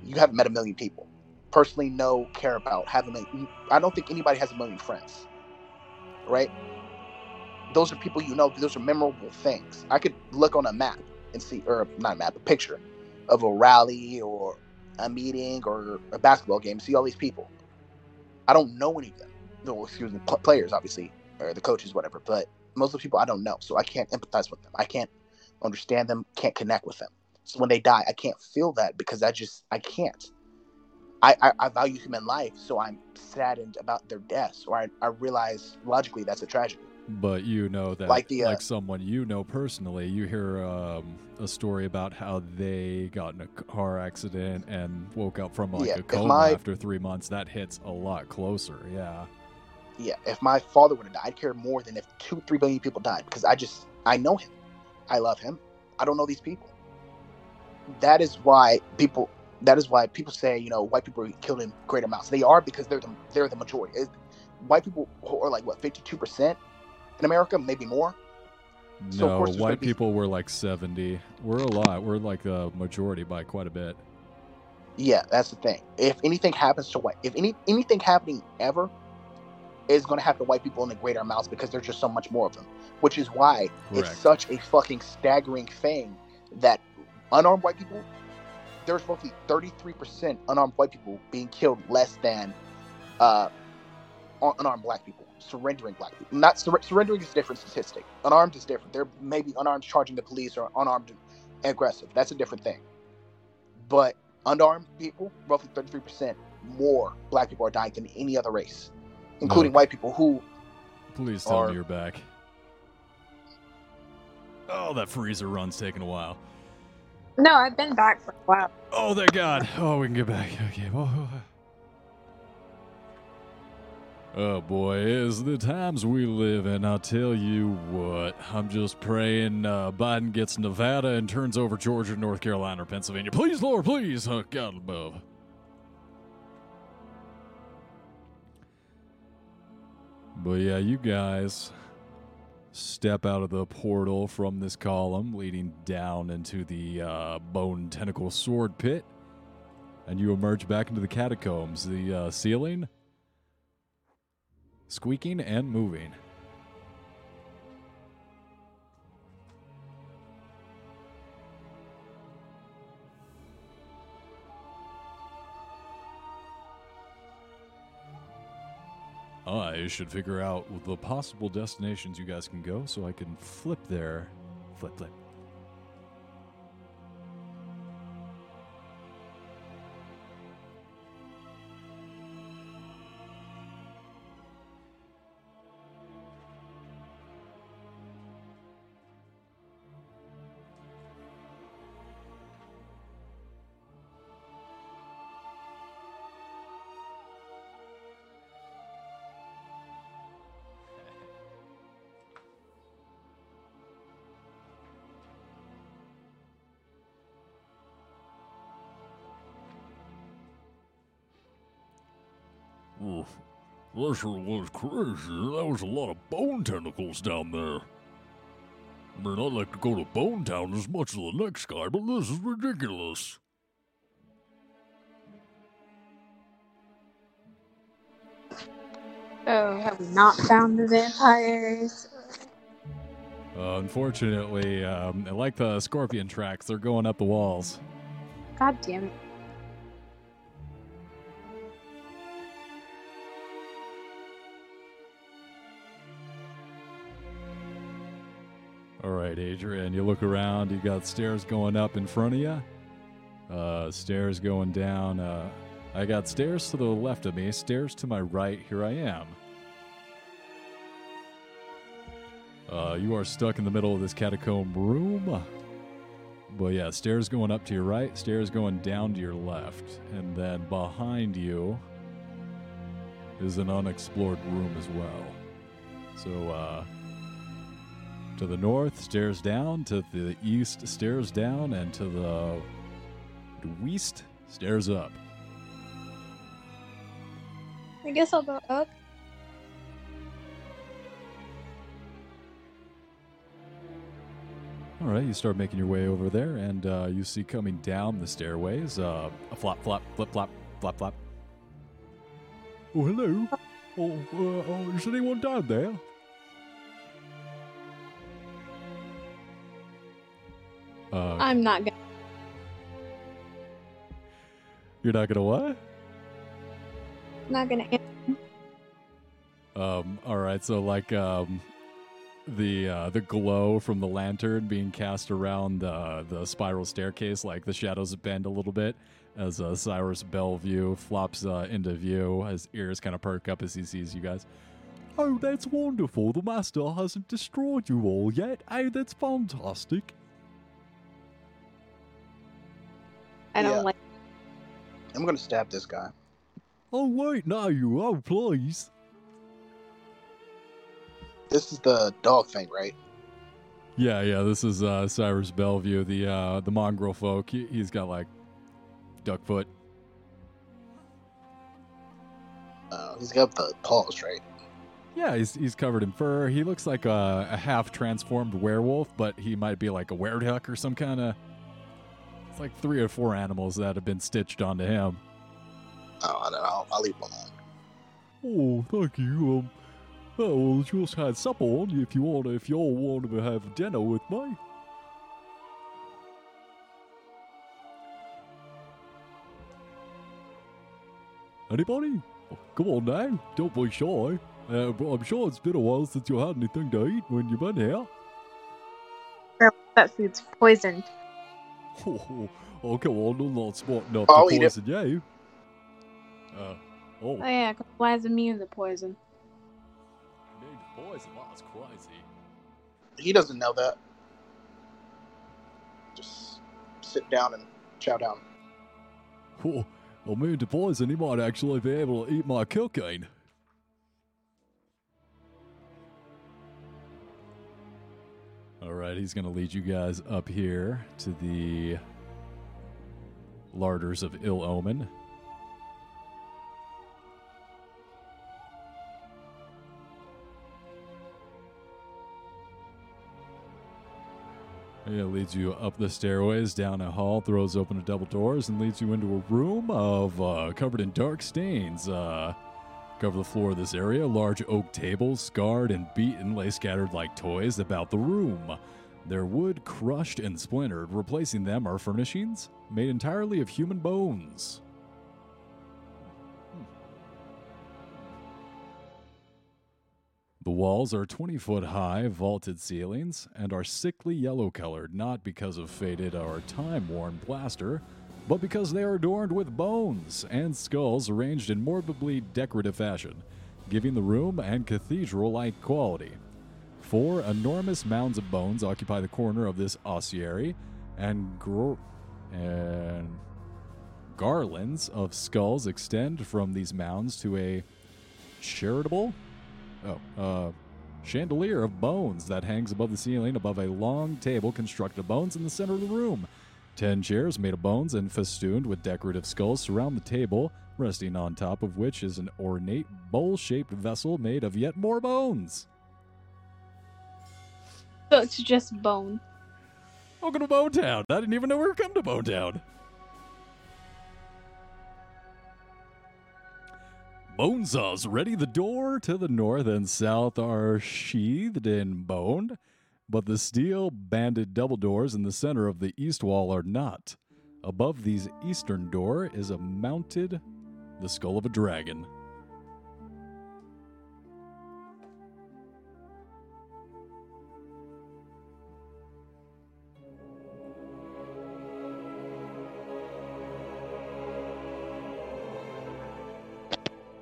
you haven't met a million people. Personally, know, care about, have a million. I don't think anybody has a million friends, right? Those are people you know. Those are memorable things. I could look on a map and see, or not a map, a picture of a rally or a meeting or a basketball game, see all these people. I don't know any of them. No, excuse me, pl- players obviously, or the coaches, whatever. But most of the people I don't know, so I can't empathize with them. I can't understand them. Can't connect with them. So when they die, I can't feel that because I just I can't. I, I, I value human life, so I'm saddened about their deaths, or I, I realize logically that's a tragedy. But you know that, Like the, uh, like someone you know personally, you hear um, a story about how they got in a car accident and woke up from like Yeah, a coma my- after three months. That hits a lot closer. Yeah. yeah, if my father would have died, I'd care more than if two, three billion people died because I just I know him, I love him. I don't know these people. That is why people. That is why people say you know white people are killed in great amounts. They are because they're the they're the majority. It- white people are like what fifty two percent in America, maybe more. So, no, white be- people were like 70. We're a lot. We're like a majority by quite a bit. Yeah, that's the thing. If anything happens to white, if any anything happening ever, is going to have to white people in the greater amounts because there's just so much more of them. Which is why Correct. it's such a fucking staggering thing that unarmed white people, there's roughly 33% unarmed white people being killed less than uh, unarmed black people surrendering black people. Not sur- surrendering is a different statistic. Unarmed is different. There may be unarmed charging the police or unarmed aggressive. That's a different thing. But unarmed people, roughly 33% more black people are dying than any other race, including No. white people who Please tell Or- me you're back. Oh, that freezer run's taking a while. No, I've been back for a while. Oh, thank God. Oh, we can get back. Okay. Oh, oh boy, is the times we live in. I'll tell you what. I'm just praying uh, Biden gets Nevada and turns over Georgia, North Carolina, or Pennsylvania. Please, Lord, please. Oh, God above. But yeah, you guys step out of the portal from this column leading down into the uh, bone tentacle sword pit, and you emerge back into the catacombs. The uh, ceiling squeaking and moving. I should figure out the possible destinations you guys can go so I can flip there. Flip, flip. That sure was crazy. That was a lot of bone tentacles down there. I mean, I'd like to go to Bone Town as much as the next guy, but this is ridiculous. Oh, have we not found the vampires? Uh, unfortunately, um, like the scorpion tracks, they're going up the walls. God damn it. All right, Adrian, you look around, you got stairs going up in front of you, uh, stairs going down. Uh, I got stairs to the left of me, stairs to my right. Here I am. Uh, you are stuck in the middle of this catacomb room. But yeah, stairs going up to your right, stairs going down to your left. And then behind you is an unexplored room as well. So, uh, to the north, stairs down. To the east, stairs down. And to the west, stairs up. I guess I'll go up. All right, you start making your way over there, and uh, you see coming down the stairways uh, a flop, flop, flip, flop, flop, flop. Oh, hello. Oh, uh, oh, is anyone down there? Uh, I'm not gonna. you're not gonna what? Not gonna. Answer. Um, all right, so like um, the uh, the glow from the lantern being cast around the the spiral staircase, like the shadows bend a little bit as uh, Cyrus Belview flops uh, into view. His ears kind of perk up as he sees you guys. Oh, that's wonderful! The master hasn't destroyed you all yet. Oh, that's fantastic. I don't Yeah. like. I'm gonna stab this guy. Oh wait, no, you. Oh please. This is the dog thing, right? Yeah, yeah. This is uh, Cyrus Belview, the uh, the mongrel folk. He, he's got like duck foot. Uh, he's got the paws, right? Yeah, he's he's covered in fur. He looks like a, a half transformed werewolf, but he might be like a wereduck or some kind of. It's like three or four animals that have been stitched onto him. Oh, I don't know. I'll, I'll leave him Oh, thank you. Um, oh, just had supper on. If you want, if y'all want to have dinner with me. Anybody? Come on now, don't be shy. Uh, but I'm sure it's been a while since you had anything to eat when you've been here. That food's poisoned. Oh, oh, come on, I'm not smart enough I'll to eat it. poison you. Uh, oh, Oh yeah, 'cause Y is immune to poison? named poison, that's crazy. He doesn't know that. Just sit down and chow down. Oh, well, me to poison, he might actually be able to eat my cocaine. Right, he's going to lead you guys up here to the larders of ill omen. It leads you up the stairways, down a hall, throws open a double doors, and leads you into a room of uh, covered in dark stains. Uh, cover the floor of this area. Large oak tables, scarred and beaten, lay scattered like toys about the room. Their wood crushed and splintered. Replacing them are furnishings made entirely of human bones. The walls are 20 foot high, vaulted ceilings, and are sickly yellow colored, not because of faded or time worn plaster, but because they are adorned with bones and skulls arranged in morbidly decorative fashion, giving the room and cathedral like quality. Four enormous mounds of bones occupy the corner of this ossuary, and, gr- and garlands of skulls extend from these mounds to a charitable Oh, uh, chandelier of bones that hangs above the ceiling above a long table constructed of bones in the center of the room. Ten chairs made of bones and festooned with decorative skulls surround the table, resting on top of which is an ornate bowl shaped vessel made of yet more bones. So it's just bone. Oh, Welcome to Bone Town. I didn't even know we were coming to Bone Town. Bonesaws ready. The door to the north and south are sheathed in bone, but the steel banded double doors in the center of the east wall are not. Above these eastern door is a mounted the skull of a dragon.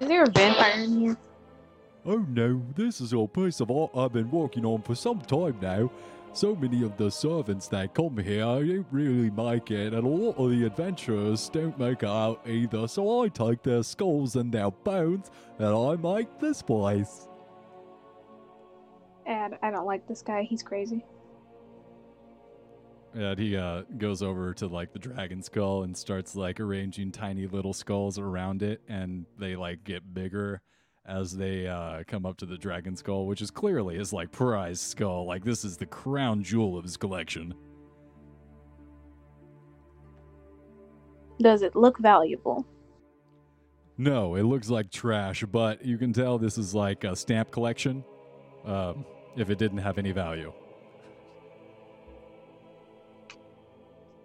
Is there a vampire in here? Oh no, this is a piece of art I've been working on for some time now. So many of the servants that come here don't really make it, and a lot of the adventurers don't make it out either, so I take their skulls and their bones and I make this place. And I don't like this guy. He's crazy. And he uh, goes over to like the dragon skull and starts like arranging tiny little skulls around it, and they like get bigger as they uh, come up to the dragon skull, which is clearly his like prize skull. Like this is the crown jewel of his collection. Does it look valuable? No, it looks like trash, but you can tell this is like a stamp collection. Um, if it didn't have any value.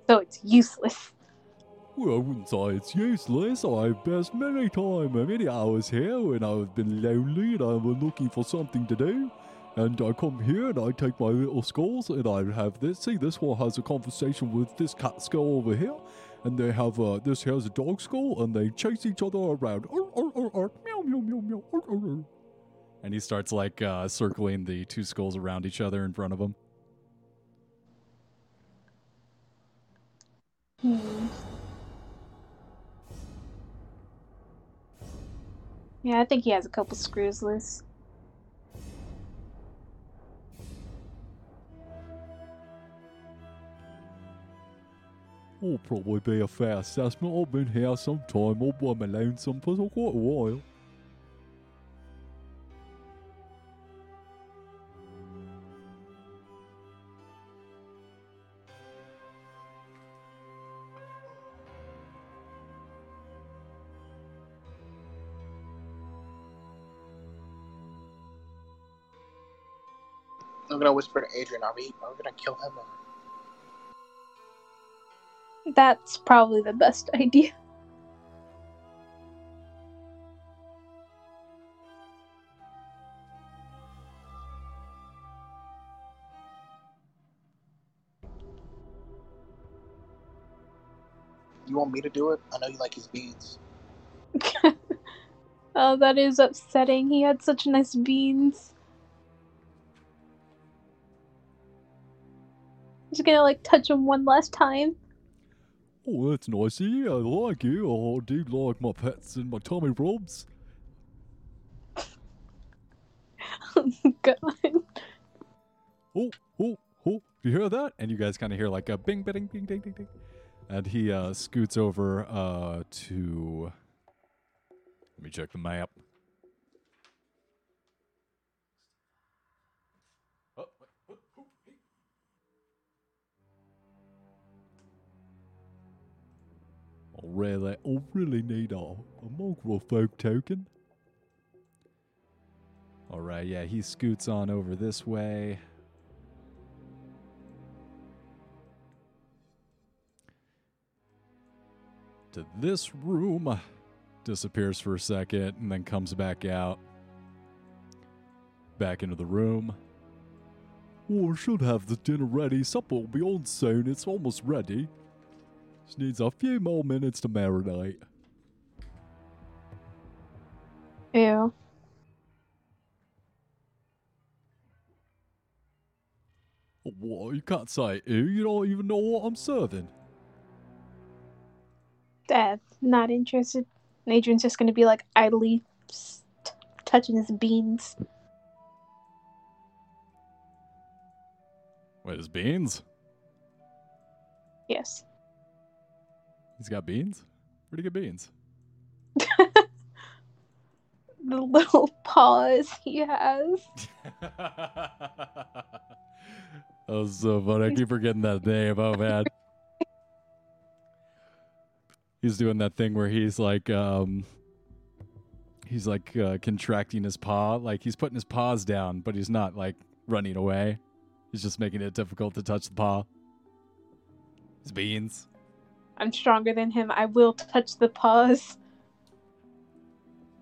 So it's useless. Well, I wouldn't say it's useless. I've passed many time, many hours here when I've been lonely and I was looking for something to do. And I come here and I take my little skulls and I have this. See, this one has a conversation with this cat skull over here. And they have uh, this here's a dog skull and they chase each other around. Arr, arr, arr, meow, meow, meow, meow, arr, arr. And he starts like uh, circling the two skulls around each other in front of him. Hmm. Yeah, I think he has a couple screws loose. I'll probably be a fair assessment. I've been here some time all by alone some for quite a while. I'm gonna whisper to Adrian, are we are we gonna kill him or That's probably the best idea. you want me to do it? I know you like his beans. oh, that is upsetting. He had such nice beans. Just gonna like touch him one last time. Oh, that's nice. I like you. Oh, I do like my pets and my tummy rubs. God. Oh, oh, oh. Do you hear that? And you guys kind of hear like a bing, bing, bing, ding, ding, ding. And he uh, scoots over uh, to. Let me check the map. I really, I really need a, a folk token. All right, yeah, he scoots on over this way. To this room. Disappears for a second and then comes back out. Back into the room. Oh, should have the dinner ready. Supper will be on soon. It's almost ready. Just needs a few more minutes to marinate. Ew. Oh, what? You can't say ew. You don't even know what I'm serving. Dad, not interested. Adrian's just gonna be like idly t- touching his beans. Wait, his beans? Yes. He's got beans? Where'd he get beans? The little paws he has. That was so funny. I keep forgetting that name. Oh man. he's doing that thing where he's like um he's like uh, contracting his paw, like he's putting his paws down, but he's not like running away. He's just making it difficult to touch the paw. His beans. I'm stronger than him. I will touch the paws.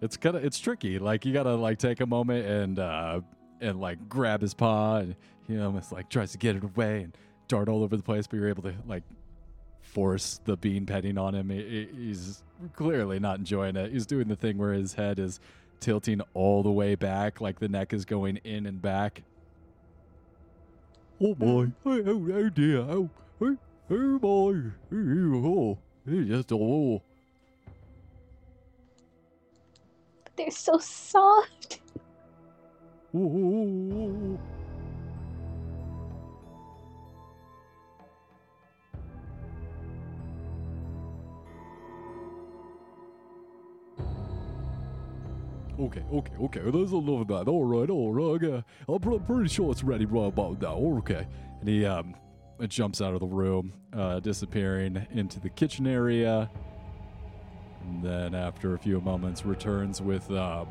It's kind of it's tricky. Like you gotta like take a moment and uh and like grab his paw and he almost like tries to get it away and dart all over the place, but you're able to like force the bean petting on him. He- he- he's clearly not enjoying it. He's doing the thing where his head is tilting all the way back, like the neck is going in and back. Oh boy! Oh, oh, oh dear! Oh, oh, oh boy! Oh, just oh. They're so soft. Okay, okay, okay. There's a lot of that. All right, all right. Okay. I'm pretty sure it's ready right about now. Okay. And he um jumps out of the room, uh, disappearing into the kitchen area. And then after a few moments, returns with um,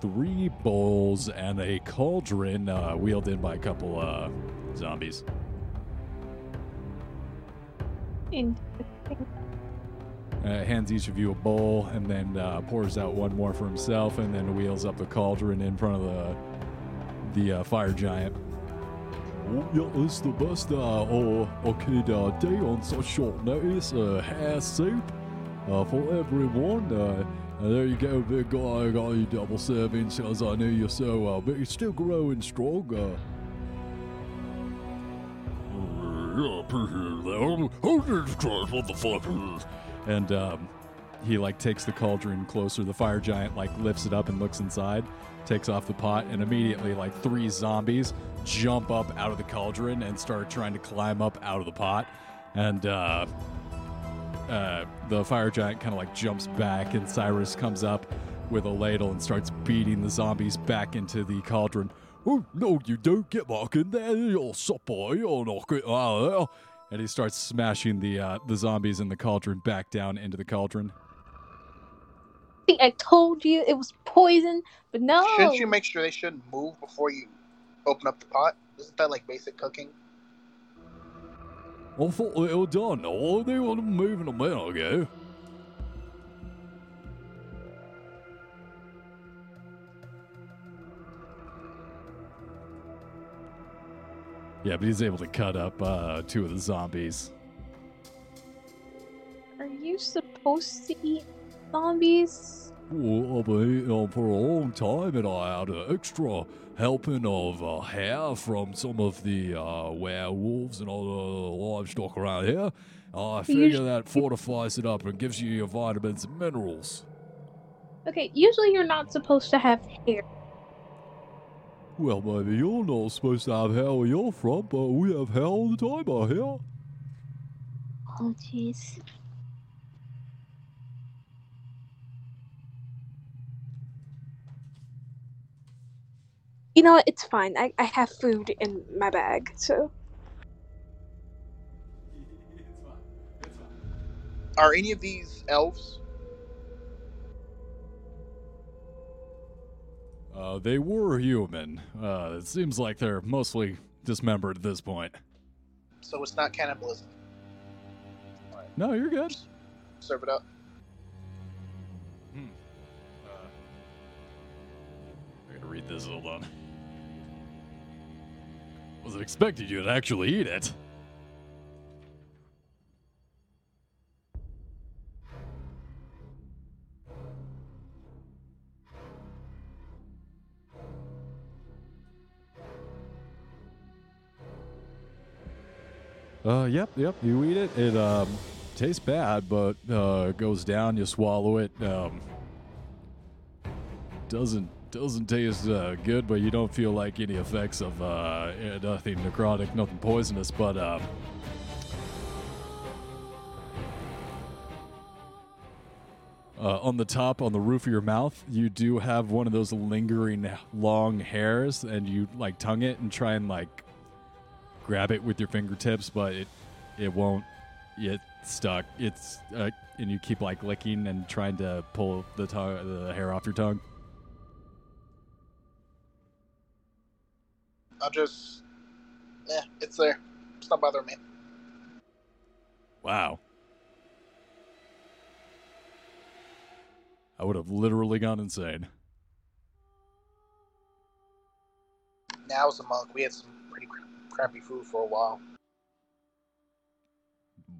three bowls and a cauldron uh, wheeled in by a couple uh, zombies. And Uh, hands each of you a bowl and then uh, pours out one more for himself and then wheels up the cauldron in front of the the uh, fire giant. Oh, yeah, it's the best uh, or okay uh, day on such short notice. Uh, hair soup uh, for everyone. Uh, and there you go, big guy. I got you double servings because I knew you so well, but you're still growing stronger. Yeah, appreciate that. Oh, Jesus Christ, what the fuck? And um, he like takes the cauldron closer. The fire giant like lifts it up and looks inside, takes off the pot, and immediately like three zombies jump up out of the cauldron and start trying to climb up out of the pot. And uh, uh, the fire giant kind of like jumps back, and Cyrus comes up with a ladle and starts beating the zombies back into the cauldron. Oh no, you don't get back in there! You're supper, you're not out of there. And he starts smashing the uh, the zombies in the cauldron back down into the cauldron. See, I told you it was poison, but no. Shouldn't you make sure they shouldn't move before you open up the pot? Isn't that like basic cooking? I thought they were done. Oh, they were moving a minute ago. Yeah, but he's able to cut up uh, two of the zombies. Are you supposed to eat zombies? Well, I've been eating them for a long time, and I had an extra helping of uh, hair from some of the uh, werewolves and other livestock around here. I figure Usu- that fortifies it up and gives you your vitamins and minerals. Okay, usually you're not supposed to have hair. Well, maybe you're not supposed to have hair where you're from, but we have hair all the time out here. Oh, jeez. You know what? It's fine. I, I have food in my bag, so. Are any of these elves? Uh, they were human. Uh, it seems like they're mostly dismembered at this point. So it's not cannibalism. No, you're good. Serve it up. Hmm. Uh, I gotta read this. Hold on. Wasn't expecting you to actually eat it. Uh, yep, yep. You eat it. It um tastes bad, but uh goes down. You swallow it. Um, doesn't doesn't taste uh, good, but you don't feel like any effects of uh, eh, nothing necrotic, nothing poisonous. But um, uh, on the top, on the roof of your mouth, you do have one of those lingering long hairs, and you like tongue it and try and like grab it with your fingertips, but it it won't get stuck. It's uh, and you keep like licking and trying to pull the tongue, the hair off your tongue. I'll just, yeah, it's there. It's not bothering me. Wow. I would have literally gone insane. Now as a monk, we had some pretty cra- crappy food for a while.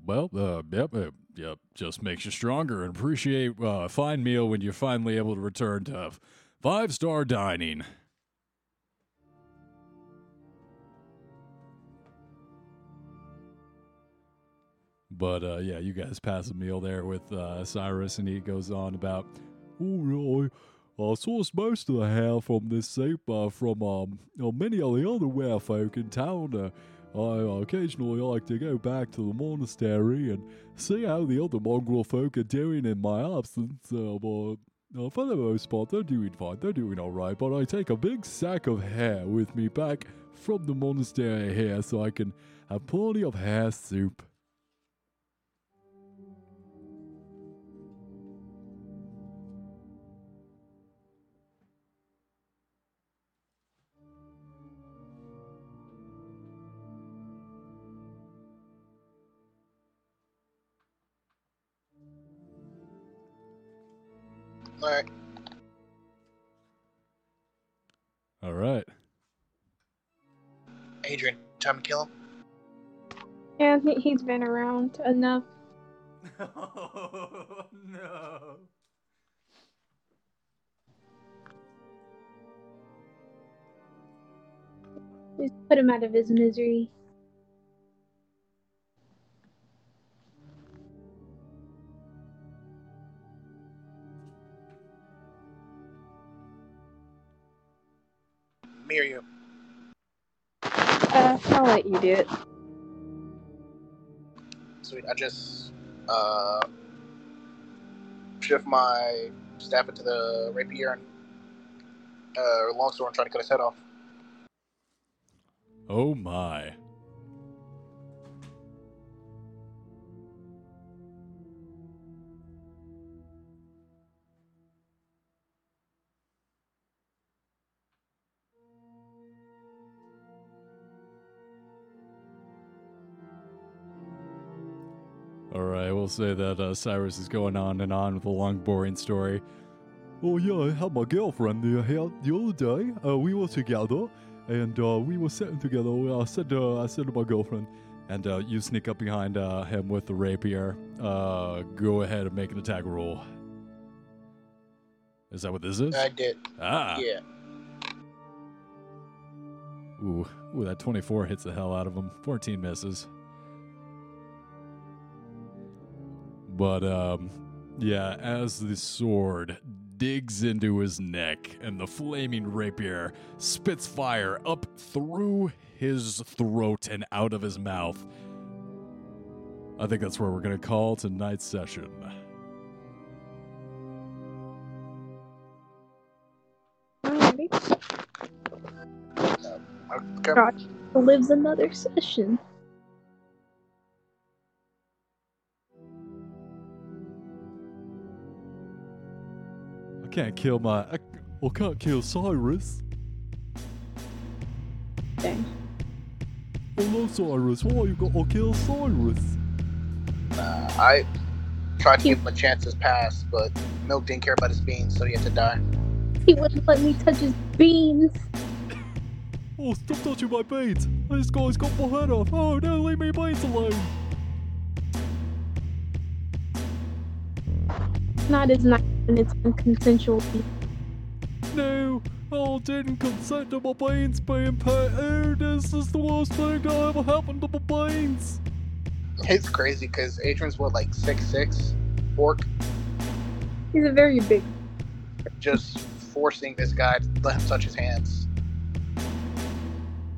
Well, uh, yep, uh, yep. Just makes you stronger and appreciate uh, a fine meal when you're finally able to return to five star dining. But uh, yeah, you guys pass a meal there with uh, Cyrus, and he goes on about, oh, I uh, sourced most of the hair from this soup uh, from um, uh, many of the other folk in town. Uh, I occasionally like to go back to the monastery and see how the other mongrel folk are doing in my absence. Uh, but for the most part, they're doing fine. They're doing all right. But I take a big sack of hair with me back from the monastery here so I can have plenty of hair soup. All right. All right. Adrian, time to kill him. Yeah, he- he's been around enough. Oh, no. Just put him out of his misery. I'll you do it. sweet. I just uh, shift my staff into the rapier and uh, longsword and try to cut his head off. Oh my. All right, we'll say that uh, Cyrus is going on and on with a long, boring story. Oh yeah, I had my girlfriend uh, here the other day. Uh, we were together, and uh, we were sitting together. I said, uh, I said to my girlfriend, and uh, you sneak up behind uh, him with the rapier. Uh, go ahead and make an attack roll. Is that what this is? I did. ah, Yeah. ooh, ooh, that twenty-four hits the hell out of him. Fourteen misses. But um, yeah, as the sword digs into his neck and the flaming rapier spits fire up through his throat and out of his mouth. I think that's where we're going to call tonight's session. Alrighty. Okay. Josh lives another session. Can't kill my. I, I can't kill Cyrus. Dang. Hello, Cyrus. Why you got to kill Cyrus? Uh, I tried to give him a chance this past, but Milk didn't care about his beans, so he had to die. He wouldn't let me touch his beans. Oh, stop touching my beans! This guy's got my head off. Oh no, leave me beans alone. Not as nice when it's unconsensual. No, I didn't consent to my beans being pet. Oh, this is the worst thing that ever happened to my beans. It's crazy because Adrian's what, like six six, orc, He's a very big. just forcing this guy to let him touch his hands.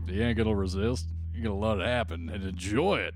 You ain't gonna resist. You're gonna let it happen and enjoy it.